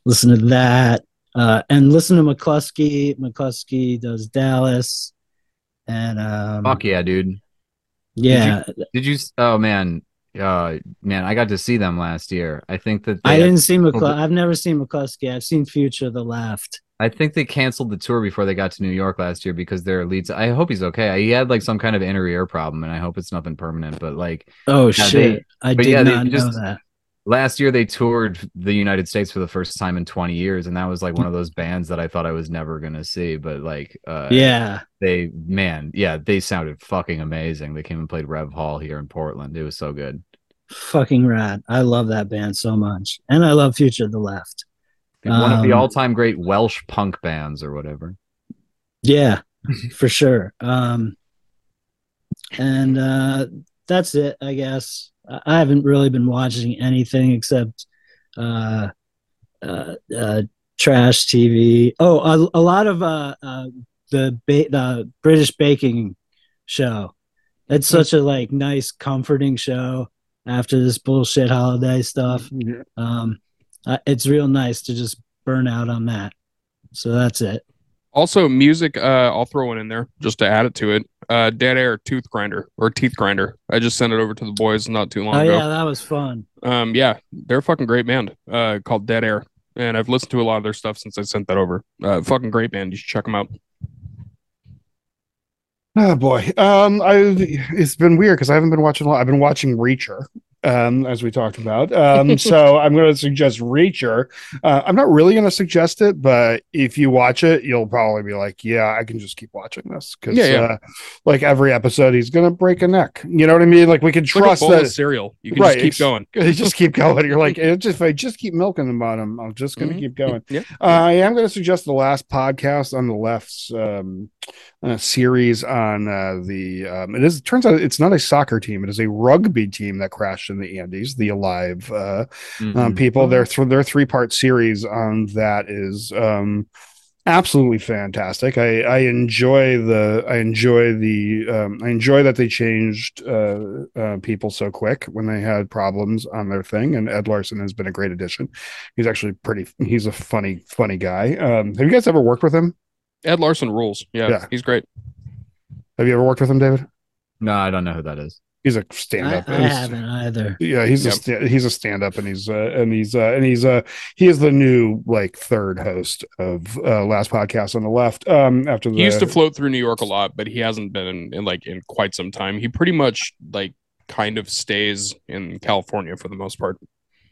listen to that, uh, and listen to Mclusky. Mclusky does Dallas, and um, Fuck yeah, dude. yeah, Did you? s- Oh man, uh, man, I got to see them last year. I think that I didn't see Mclusky. I've never seen Mclusky. I've seen Future the Left. I think they canceled the tour before they got to New York last year because their leads. I hope he's okay. He had like some kind of inner ear problem, and I hope it's nothing permanent. But like Oh Yeah, shit! they- I did yeah, not just- know that. last year, they toured the United States for the first time in 20 years, and that was like one of those bands that I thought I was never gonna see. But like, uh, Yeah, they man, yeah, they sounded fucking amazing. They came and played Rev Hall here in Portland. It was so good. fucking rad. I love that band so much, and I love Future the Left. One of the Um, all-time great Welsh punk bands or whatever. Yeah, for sure. Um, and uh, that's it, I guess. I I haven't really been watching anything except uh, uh, uh, trash TV. Oh, a, a lot of uh, uh, the ba- the British baking show. It's such a like nice, comforting show after this bullshit holiday stuff. Um, uh, it's real nice to just burn out on that. So that's it. Also, music. Uh, I'll throw one in there just to add it to it. Uh, Dead Air Tooth Grinder or Teeth Grinder. I just sent it over to the boys not too long ago. Oh ago. yeah, that was fun. Um, yeah, they're a fucking great band. Uh, called Dead Air, and I've listened to a lot of their stuff since I sent that over. Uh, fucking great band. You should check them out. Oh boy. Um, I it's been weird because I haven't been watching a lot. I've been watching Reacher, um, as we talked about. Um, so I'm going to suggest Reacher. Uh, I'm not really going to suggest it, but if you watch it, you'll probably be like, "Yeah, I can just keep watching this." Because Yeah, yeah. Uh, like every episode, he's going to break a neck. You know what I mean? Like we can It's like a trust bowl of that. cereal. You can Right, just keep going. You just keep going. You're like, "Eh, just if I just keep milking the bottom, I'm just going to Mhm. keep going. Yeah. Uh, I am going to suggest the last podcast on the left's um, uh, series on uh, the. Um, it is. It turns out it's not a soccer team. It is a rugby team that crashed in the Andes. The Alive uh, um, Mhm. people. Their th- their three part series on that is um, absolutely fantastic. I, I enjoy the I enjoy the um, I enjoy that they changed uh, uh, people so quick when they had problems on their thing. And Ed Larson has been a great addition. He's actually pretty. He's a funny funny guy. Um, have you guys ever worked with him? Ed Larson rules. Yeah, Yeah. he's great. Have you ever worked with him, David? No, I don't know who that is. He's a I, stand up. I haven't either. Yeah, he's Yep. a sta- he's a stand up, and he's uh, and he's uh, and he's uh, he is the new like third host of uh, last podcast on the left. Um, after the He used to float through New York a lot, but he hasn't been in, in like in quite some time. He pretty much like kind of stays in California for the most part.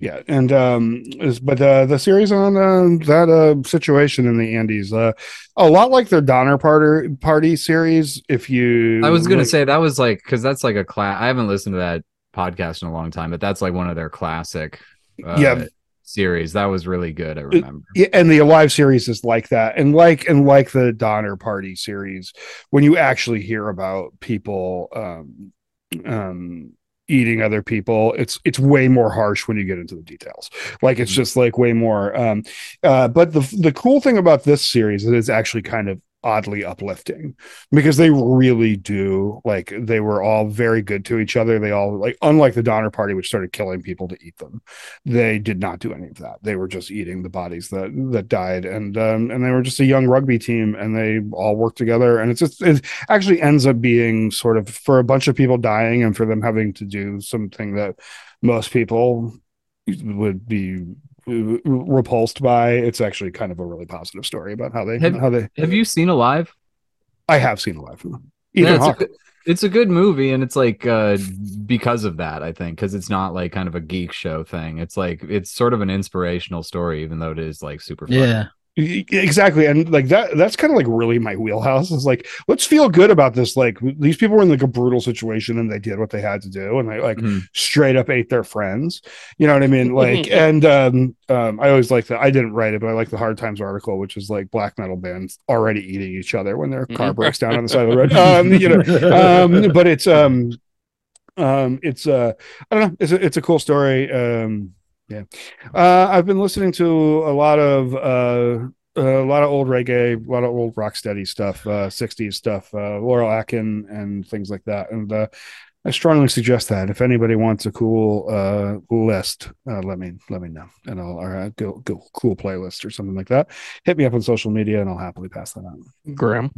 Yeah, and um, is, but uh, the series on uh, that uh situation in the Andes, uh, a lot like their Donner Party party series. If you, I was gonna like- say that was like because that's like a class. I haven't listened to that podcast in a long time, but that's like one of their classic. Uh, Yeah. series that was really good. I remember. Yeah, and the Alive series is like that, and like and like the Donner Party series, when you actually hear about people um, um, eating other people, it's it's way more harsh when you get into the details. Like it's Mhm. just like way more. Um, uh, but the the cool thing about this series is it's actually kind of oddly uplifting because they really do like they were all very good to each other. They all like unlike the donner party which started killing people to eat them they did not do any of that. They were just eating the bodies that that died. And um and they were just a young rugby team and they all worked together. And it's just it actually ends up being sort of for a bunch of people dying and for them having to do something that most people would be repulsed by it's actually kind of a really positive story about how they Have- how they Have you seen Alive? i have seen live Yeah, Ethan it's, a Hawke. good, it's a good movie, and it's like uh because of that, I think, because it's not like kind of a geek show thing. It's like it's sort of an inspirational story, even though it is like super. Funny. Yeah. Exactly and like that that's kind of like really my wheelhouse is like let's feel good about this like these people were in like a brutal situation and they did what they had to do and they like Mhm. straight up ate their friends you know what i mean like and um um i always like that i didn't write it but i like the hard times article which is like black metal bands already eating each other when their car Mhm. breaks down on the side of the road um you know um but it's um um it's uh i don't know it's a, it's a cool story um yeah uh i've been listening to a lot of uh a lot of old reggae, a lot of old rocksteady stuff, uh, 60s stuff, uh, Laurel Aitken and things like that. And uh, I strongly suggest that if anybody wants a cool uh, list, uh, let me let me know, and I'll or uh, go, go cool playlist or something like that. Hit me up on social media, and I'll happily pass that on. Graham.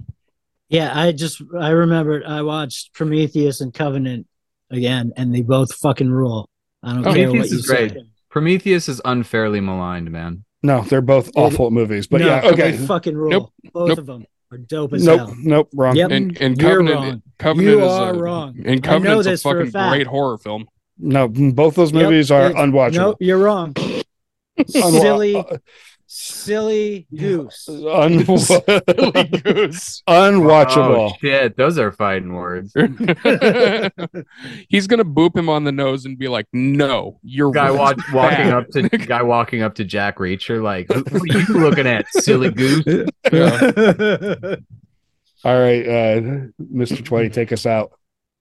Yeah, I just I remembered I watched Prometheus and Covenant again, and they both fucking rule. I don't Oh, care what you is great. Say. Prometheus is unfairly maligned, man. No, they're both awful movies, but No, yeah, okay. they fucking rule. Nope. Both Nope. of them are dope as Nope, hell. nope, wrong. Yep. And and You're Covenant wrong. Covenant You is are a, wrong. And I know Covenant's a this for a fucking great horror film. No, both those Yep, movies are unwatchable. Nope, you're wrong. Silly, uh, silly goose. un- Silly goose. unwatchable. Oh shit, those are fighting words. He's gonna boop him on the nose and be like, "No, you're Guy right." watch, walking up to guy walking up to Jack Reacher, like, "Who who are you looking at, silly goose?" All right, uh, Mr. Twenty, take us out.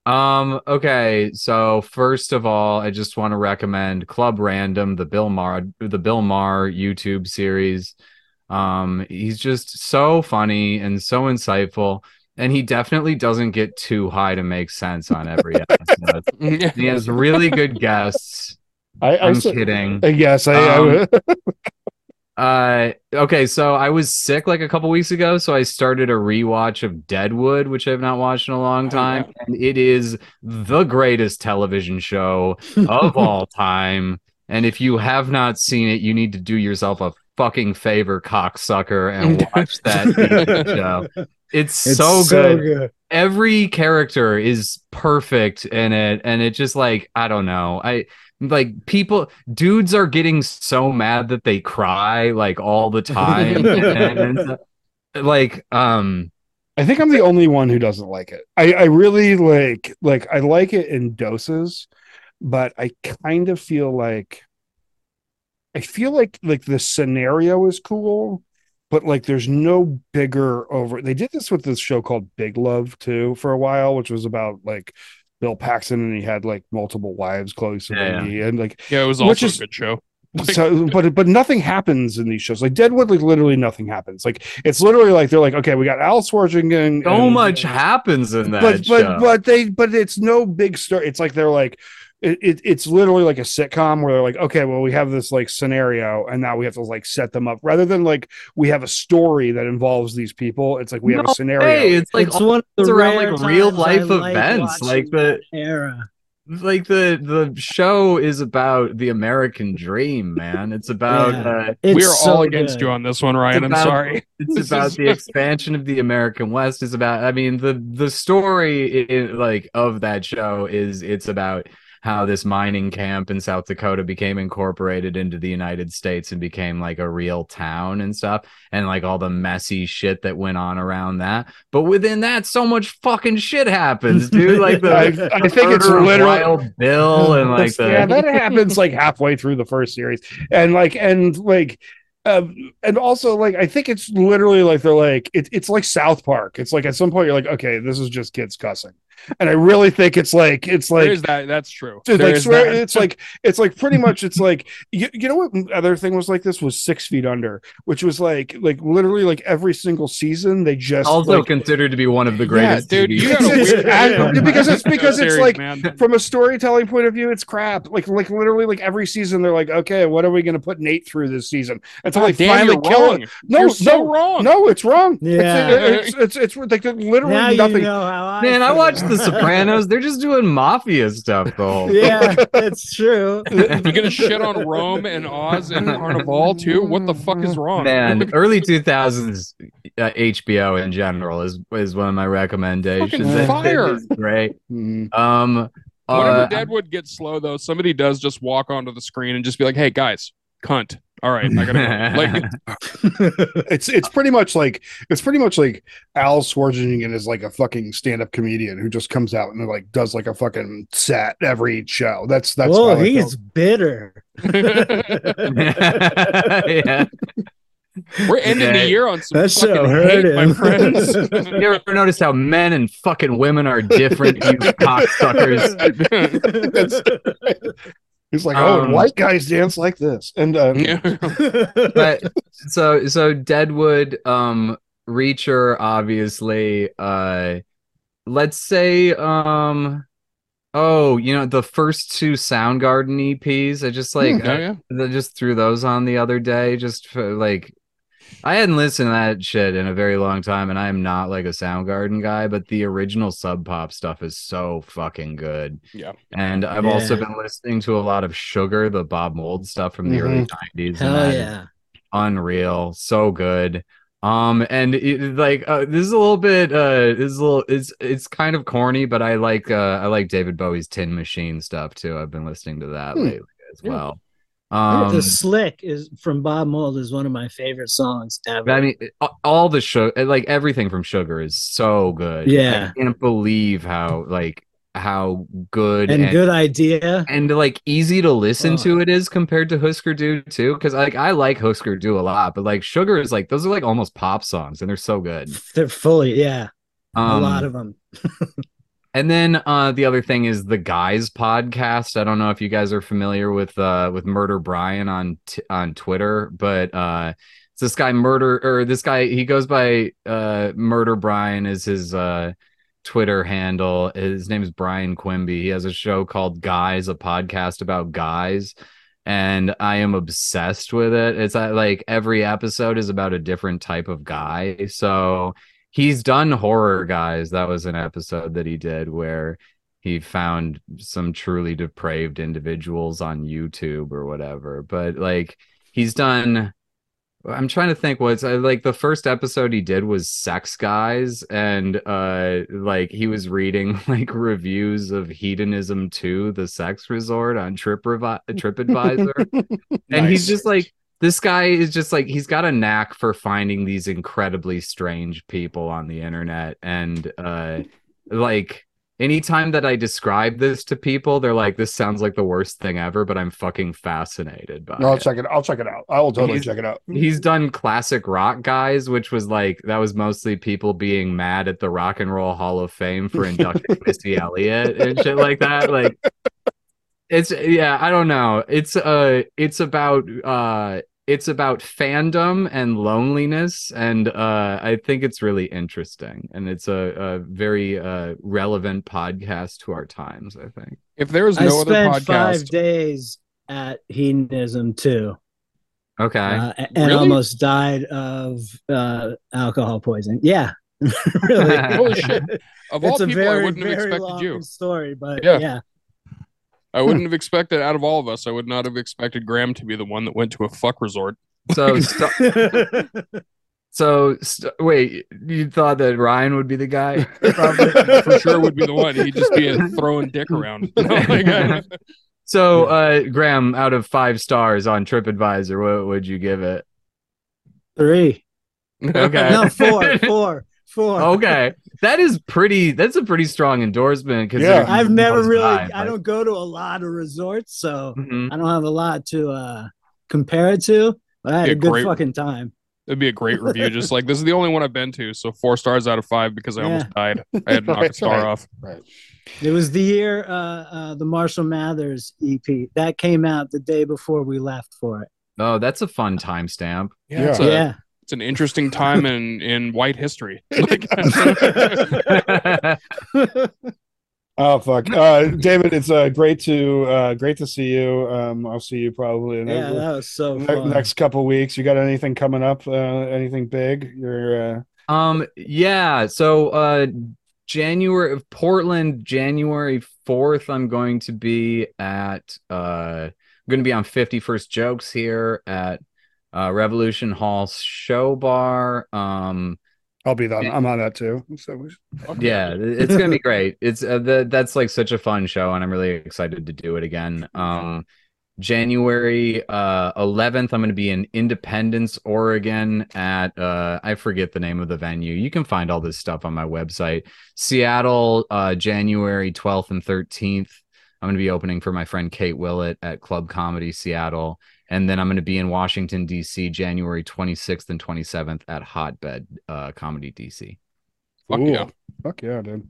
Um, okay, so first of all, I just want to recommend Club Random, the Bill Maher, the Bill Maher YouTube series. Um, he's just so funny and so insightful, and he definitely doesn't get too high to make sense on every episode. he has really good guests. I, s- kidding. I guess I, Um, I Uh, okay, so I was sick like a couple weeks ago, so I started a rewatch of Deadwood, which I've not watched in a long time, and it is the greatest television show of all time. And if you have not seen it, you need to do yourself a fucking favor, cocksucker, and watch that show. it's, It's so, so good. good. Every character is perfect in it, and it just like I don't know. I like people dudes are getting so mad that they cry like all the time. and, and, like um I think I'm the only one who doesn't like it. I, I really like like I like it in doses, but I kind of feel like I feel like like the scenario is cool, but like there's no bigger over. They did this with this show called Big Love too for a while, which was about like Bill Paxton and he had like multiple wives, Chloe Sevigny, and like Yeah, it was Which also is- a good show. So but but nothing happens in these shows like deadwood like literally nothing happens like it's literally like they're like okay we got al Swearengen so and- much happens in that but show. but but they but it's no big story it's like they're like it, it, it's literally like a sitcom where they're like okay well we have this like scenario and now we have to like set them up rather than like we have a story that involves these people it's like we have a scenario Hey, it's like it's one of the it's around, like, real life like events, like the- era. like the the show is about the American dream, man. It's about Yeah. uh, It's we are so all against good. you on this one, Ryan. I'm sorry. it's This about is- the expansion of the American West. It's about I mean the the story i like of that show is it's about how this mining camp in South Dakota became incorporated into the United States and became like a real town and stuff and like all the messy shit that went on around that. But within that so much fucking shit happens, dude. Like the I, I think it's literally Wild Bill and like the yeah that happens like halfway through the first series and like and like um, and also like I think it's literally like they're like it, it's like South Park. It's like at some point you're like, okay, this is just kids cussing, and I really think it's like it's like is that. That's true. Dude, like swear, that. it's like it's like pretty much it's like you, you know what other thing was like this was Six Feet Under, which was like like literally like every single season they just also like, considered to be one of the yeah, greatest. dude. You got a It's- weird I- because it's because it's like man. from a storytelling point of view, it's crap. Like like literally like every season they're like, okay, what are we gonna put Nate through this season until God they damn, finally you're kill wrong. it. No, You're so no, wrong. no, it's wrong. Yeah. It's it's it's, it's, like literally now nothing. you know how I Man, I watched The Sopranos. They're just doing mafia stuff the whole. yeah, it's true. You're gonna shit on Rome and Oz and Carnival too. What the fuck is wrong, Man, early two thousands uh, HBO in general is is one of my recommendations. Fucking It- it fire. is great. Mm. Um, Whenever uh, Deadwood gets slow, though, somebody does just walk onto the screen and just be like, "Hey guys, cunt." All right, I gotta go. like. it's it's pretty much like it's pretty much like Al Swearengen is like a fucking stand-up comedian who just comes out and like does like a fucking set every show. That's that's Whoa, he's felt. bitter. yeah. We're ending the year on some That show fucking hurt hate, my friends. You ever noticed how men and fucking women are different, you cocksuckers? He's like, oh, Um, white guys dance like this, and uh, Yeah. but so so Deadwood, um, Reacher, obviously, uh, let's say, um, oh, you know, the first two Soundgarden EPs, I just like, Hmm, yeah, yeah. I just threw those on the other day, just for, like. I hadn't listened to that shit in a very long time, and I am not like a Soundgarden guy, but the original Sub Pop stuff is so fucking good. Yeah. And I've also been listening to a lot of Sugar, the Bob Mould stuff from the early 90s. and Hell yeah. unreal so good um and it, like uh, this is a little bit uh this is a little it's it's kind of corny but i like uh i like david bowie's tin machine stuff too i've been listening to that Hmm. lately as Yeah. well um the Slick is from Bob Mould is one of my favorite songs ever. i mean all the sugar like everything from sugar is so good Yeah. i can't believe how like how good and good idea. and like easy to listen Oh. to it is compared to Husker Du too. Because like I like Husker Du a lot, but like Sugar is like those are like almost pop songs and they're so good. They're fully, yeah, a Um, lot of them. And then uh, the other thing is the Guys podcast. I don't know if you guys are familiar with uh, with Murder Brian on t- on Twitter, but uh, it's this guy Murder or this guy he goes by uh, Murder Brian is his uh, Twitter handle. His name is Brian Quimby. He has a show called Guys, a podcast about guys. And I am obsessed with it. It's uh, like every episode is about a different type of guy. So he's done horror guys. That was an episode that he did where he found some truly depraved individuals on youtube or whatever. But like he's done I'm trying to think what's uh, like the first episode he did was Sex Guys, and uh, like he was reading like reviews of Hedonism 2, the sex resort on Trip Revi- TripAdvisor, and he's just like this guy is just like he's got a knack for finding these incredibly strange people on the internet, and uh, like anytime that I describe this to people, they're like, "This sounds like the worst thing ever," but I'm fucking fascinated by I'll it check it. I'll check it out. I will totally He's- check it out. he's done classic rock guys which was like that was mostly people being mad at the rock and roll hall of fame for inducting missy elliott and shit like that like it's yeah i don't know it's uh it's about uh it's about fandom and loneliness and uh i think it's really interesting and it's a, a very uh relevant podcast to our times i think If there is was I no other spent five days at hedonism 2, okay uh, and Really? almost died of uh, alcohol poisoning. Yeah, really. Holy shit. of all it's a people, I wouldn't have expected you. story, but Yeah. yeah. I wouldn't have expected out of all of us. I would not have expected Graham to be the one that went to a fuck resort. so st- so st- wait you thought that ryan would be the guy For sure, would be the one. He'd just be throwing dick around. Like, I- So, uh, Graham, out of five stars on TripAdvisor, what would you give it? Three. Okay. No, four, four, four. Okay, that is pretty. That's a pretty strong endorsement. Because Yeah. I've never really. I don't go to a lot of resorts, so Mhm. I don't have a lot to uh compare it to. But I had Yeah, a good great. fucking time. It'd be a great review. Just like this is the only one I've been to, so four stars out of five because I almost died. I had to knock a star right. off. Right. It was the year uh, uh, the Marshall Mathers EP that came out the day before we left for it. Oh, that's a fun timestamp. Yeah, It's, yeah, it's an interesting time in in white history. Like, Oh fuck, uh, David! It's uh, great to uh, great to see you. Um, I'll see you probably in yeah, the that was so ne- next couple weeks. You got anything coming up? Uh, anything big? You're uh, Um, yeah. So, uh, January of Portland, January fourth. I'm going to be at. Uh, I'm going to be on Fifty First Jokes here at uh, Revolution Hall Show Bar. Um. I'll be on. I'm on that too. So we- yeah it's gonna be great it's uh, the, that's like such a fun show and i'm really excited to do it again um january uh 11th i'm gonna be in independence oregon at uh i forget the name of the venue you can find all this stuff on my website seattle uh january 12th and 13th i'm gonna be opening for my friend kate willett at club comedy seattle and then i'm gonna be in washington dc january 26th and 27th at hotbed uh comedy dc Fuck Cool. yeah. Fuck yeah, dude.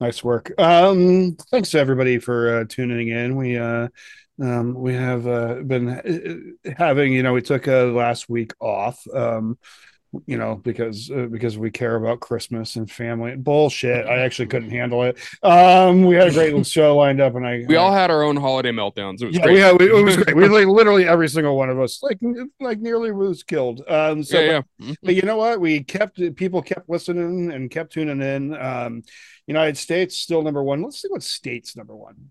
Nice work. Um, thanks to everybody for uh, tuning in. We uh, um, we have uh, been uh, having, you know, we took uh, last week off, um, you know, because uh, because we care about Christmas and family. Bullshit. I actually couldn't handle it. Um, we had a great show lined up, and I We all had our own holiday meltdowns. It was yeah, great. we had, it was great. We like literally every single one of us, like like nearly was killed. Um, so yeah, yeah. but you know what? We kept people kept listening and kept tuning in. Um, United States still number one. Let's see what states number one.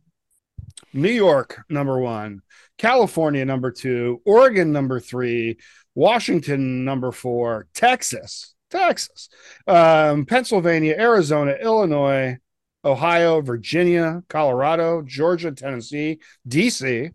New York number one, California number two, Oregon number three, Washington number four, Texas, Texas, um, Pennsylvania, Arizona, Illinois, Ohio, Virginia, Colorado, Georgia, Tennessee, DC,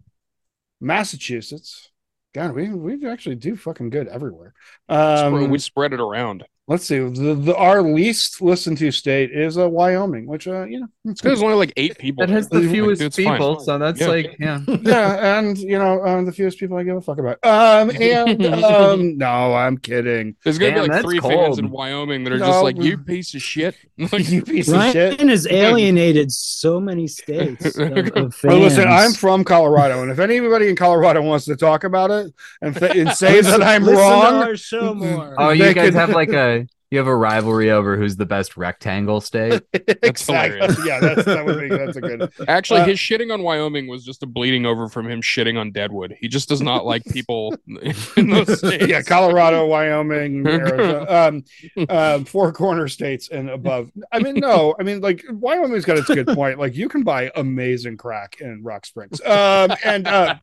Massachusetts. God, we we actually do fucking good everywhere. Um, we spread it around. Let's see. The, the our least listened to state is uh, Wyoming, which uh, you know, it's There's only like eight people. It has there. the Like, fewest fine. people, so that's Yeah. like yeah. yeah, and you know, um, the fewest people I give a fuck about. Um, and um, no, I'm kidding. There's gonna Damn, be like three cold. fans in Wyoming that are No. just like you piece of shit. You piece of shit. Ryan has alienated so many states of, of fans. Well, listen, I'm from Colorado, and if anybody in Colorado wants to talk about it and, th- and say that I'm Listen wrong, To our show more. Oh, you guys could- have like a you have a rivalry over who's the best rectangle state. exactly. hilarious. Yeah, that's that would be that's a good. Actually, Uh, his shitting on Wyoming was just a bleeding over from him shitting on Deadwood. He just does not like people in those states. yeah, Colorado, Wyoming, Arizona, um, um, four corner states and above. I mean, no, I mean, like Wyoming's got its good point. Like you can buy amazing crack in Rock Springs, um, and uh,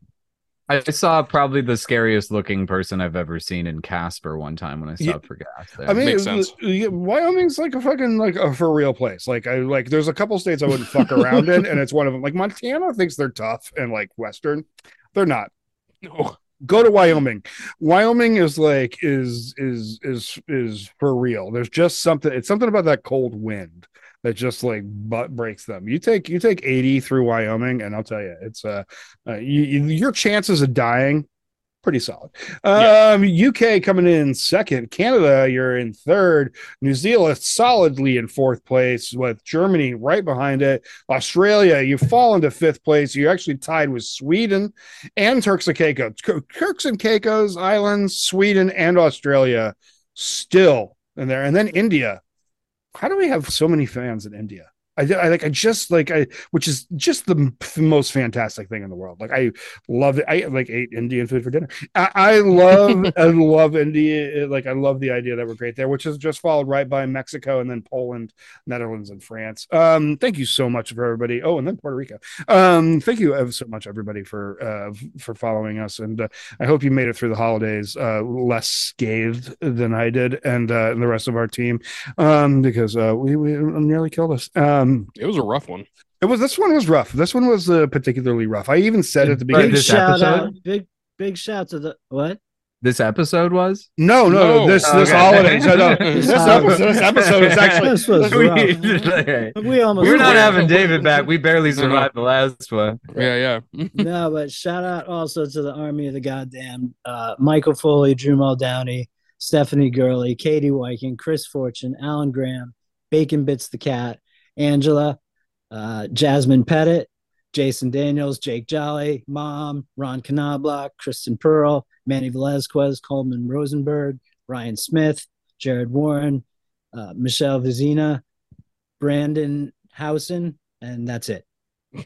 I saw probably the scariest looking person I've ever seen in Casper one time when I Yeah. stopped for gas. There. I mean, Makes sense. Wyoming's like a fucking like a for real place. Like I like, there's a couple states I wouldn't fuck around in, and it's one of them. Like Montana thinks they're tough and like Western, they're not. No. Go to Wyoming. Wyoming is like is is is is for real. There's just something. It's something about that cold wind that just like butt breaks them. You take you take 80 through Wyoming, and I'll tell you, it's uh, uh you, you- your chances of dying pretty solid. Yeah. Um, UK coming in second, Canada you're in third, New Zealand solidly in fourth place with Germany right behind it. Australia, you fall into fifth place. You're actually tied with Sweden and Turks and Caicos. Turks and Caicos Islands, Sweden and Australia still in there, and then India. How do we have so many fans in India? I, I like I just like I which is just the most fantastic thing in the world. Like I love it. I like ate Indian food for dinner. I, I love I love India. Like I love the idea that we're great there, which is just followed right by Mexico and then Poland, Netherlands, and France. Um, thank you so much for everybody. Oh, and then Puerto Rico. Um, thank you so much everybody for uh for following us, and uh, I hope you made it through the holidays uh less scathed than I did, and uh, and the rest of our team, um, because uh we we nearly killed us. Um, It was a rough one. it was this one was rough. This one was uh, particularly rough. I even said at the beginning. Big this shout episode? out, big big shout to the what? this episode was. No, no, No. this this Okay. holiday. So no, This this, episode, this episode is actually This was we, rough. We almost we're not Wait. having David back. We barely No, no. survived the last one. Yeah, yeah. no, but shout out also to the Army of the Goddamn, uh, Michael Foley, Drew Muldowney, Stephanie Gurley, Katie Wyken, Chris Fortune, Alan Graham, Bacon Bits the Cat, Angela, uh, Jasmine Pettit, Jason Daniels, Jake Jolly, Mom, Ron Knobloch, Kristen Pearl, Manny Velazquez, Coleman Rosenberg, Ryan Smith, Jared Warren, uh, Michelle Vizina, Brandon Housen, and that's it.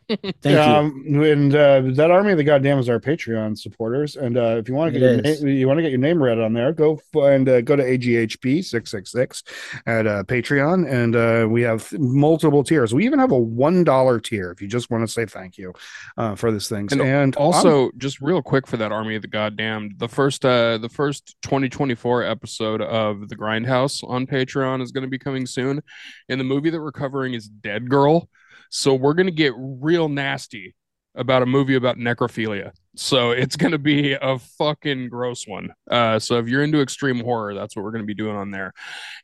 Thank you. um, and uh, that army of the goddamn is our Patreon supporters. And uh, if you want to get your is. name, you want to get your name read on there, go and uh, go to AGHP six six six at uh, Patreon, and uh, we have multiple tiers. We even have a one dollar tier if you just want to say thank you uh, for this thing. And And, Also, just real quick for that Army of the Goddamn, the first uh the first 2024 episode of the Grindhouse on Patreon is going to be coming soon. And the movie that we're covering is Dead Girl. So we're going to get real nasty about a movie about necrophilia. So it's going to be a fucking gross one. Uh so if you're into extreme horror, that's what we're going to be doing on there.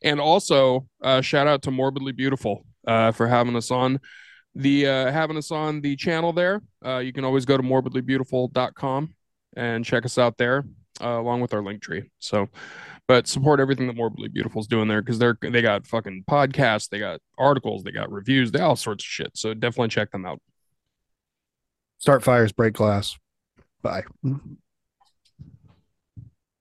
And also, uh shout out to Morbidly Beautiful uh for having us on the uh having us on the channel there uh you can always go to morbidlybeautiful.com and check us out there uh, along with our Linktree so but support everything that morbidly beautiful is doing there because they're they got fucking podcasts they got articles they got reviews they all sorts of shit so definitely check them out start fires, break glass. Bye.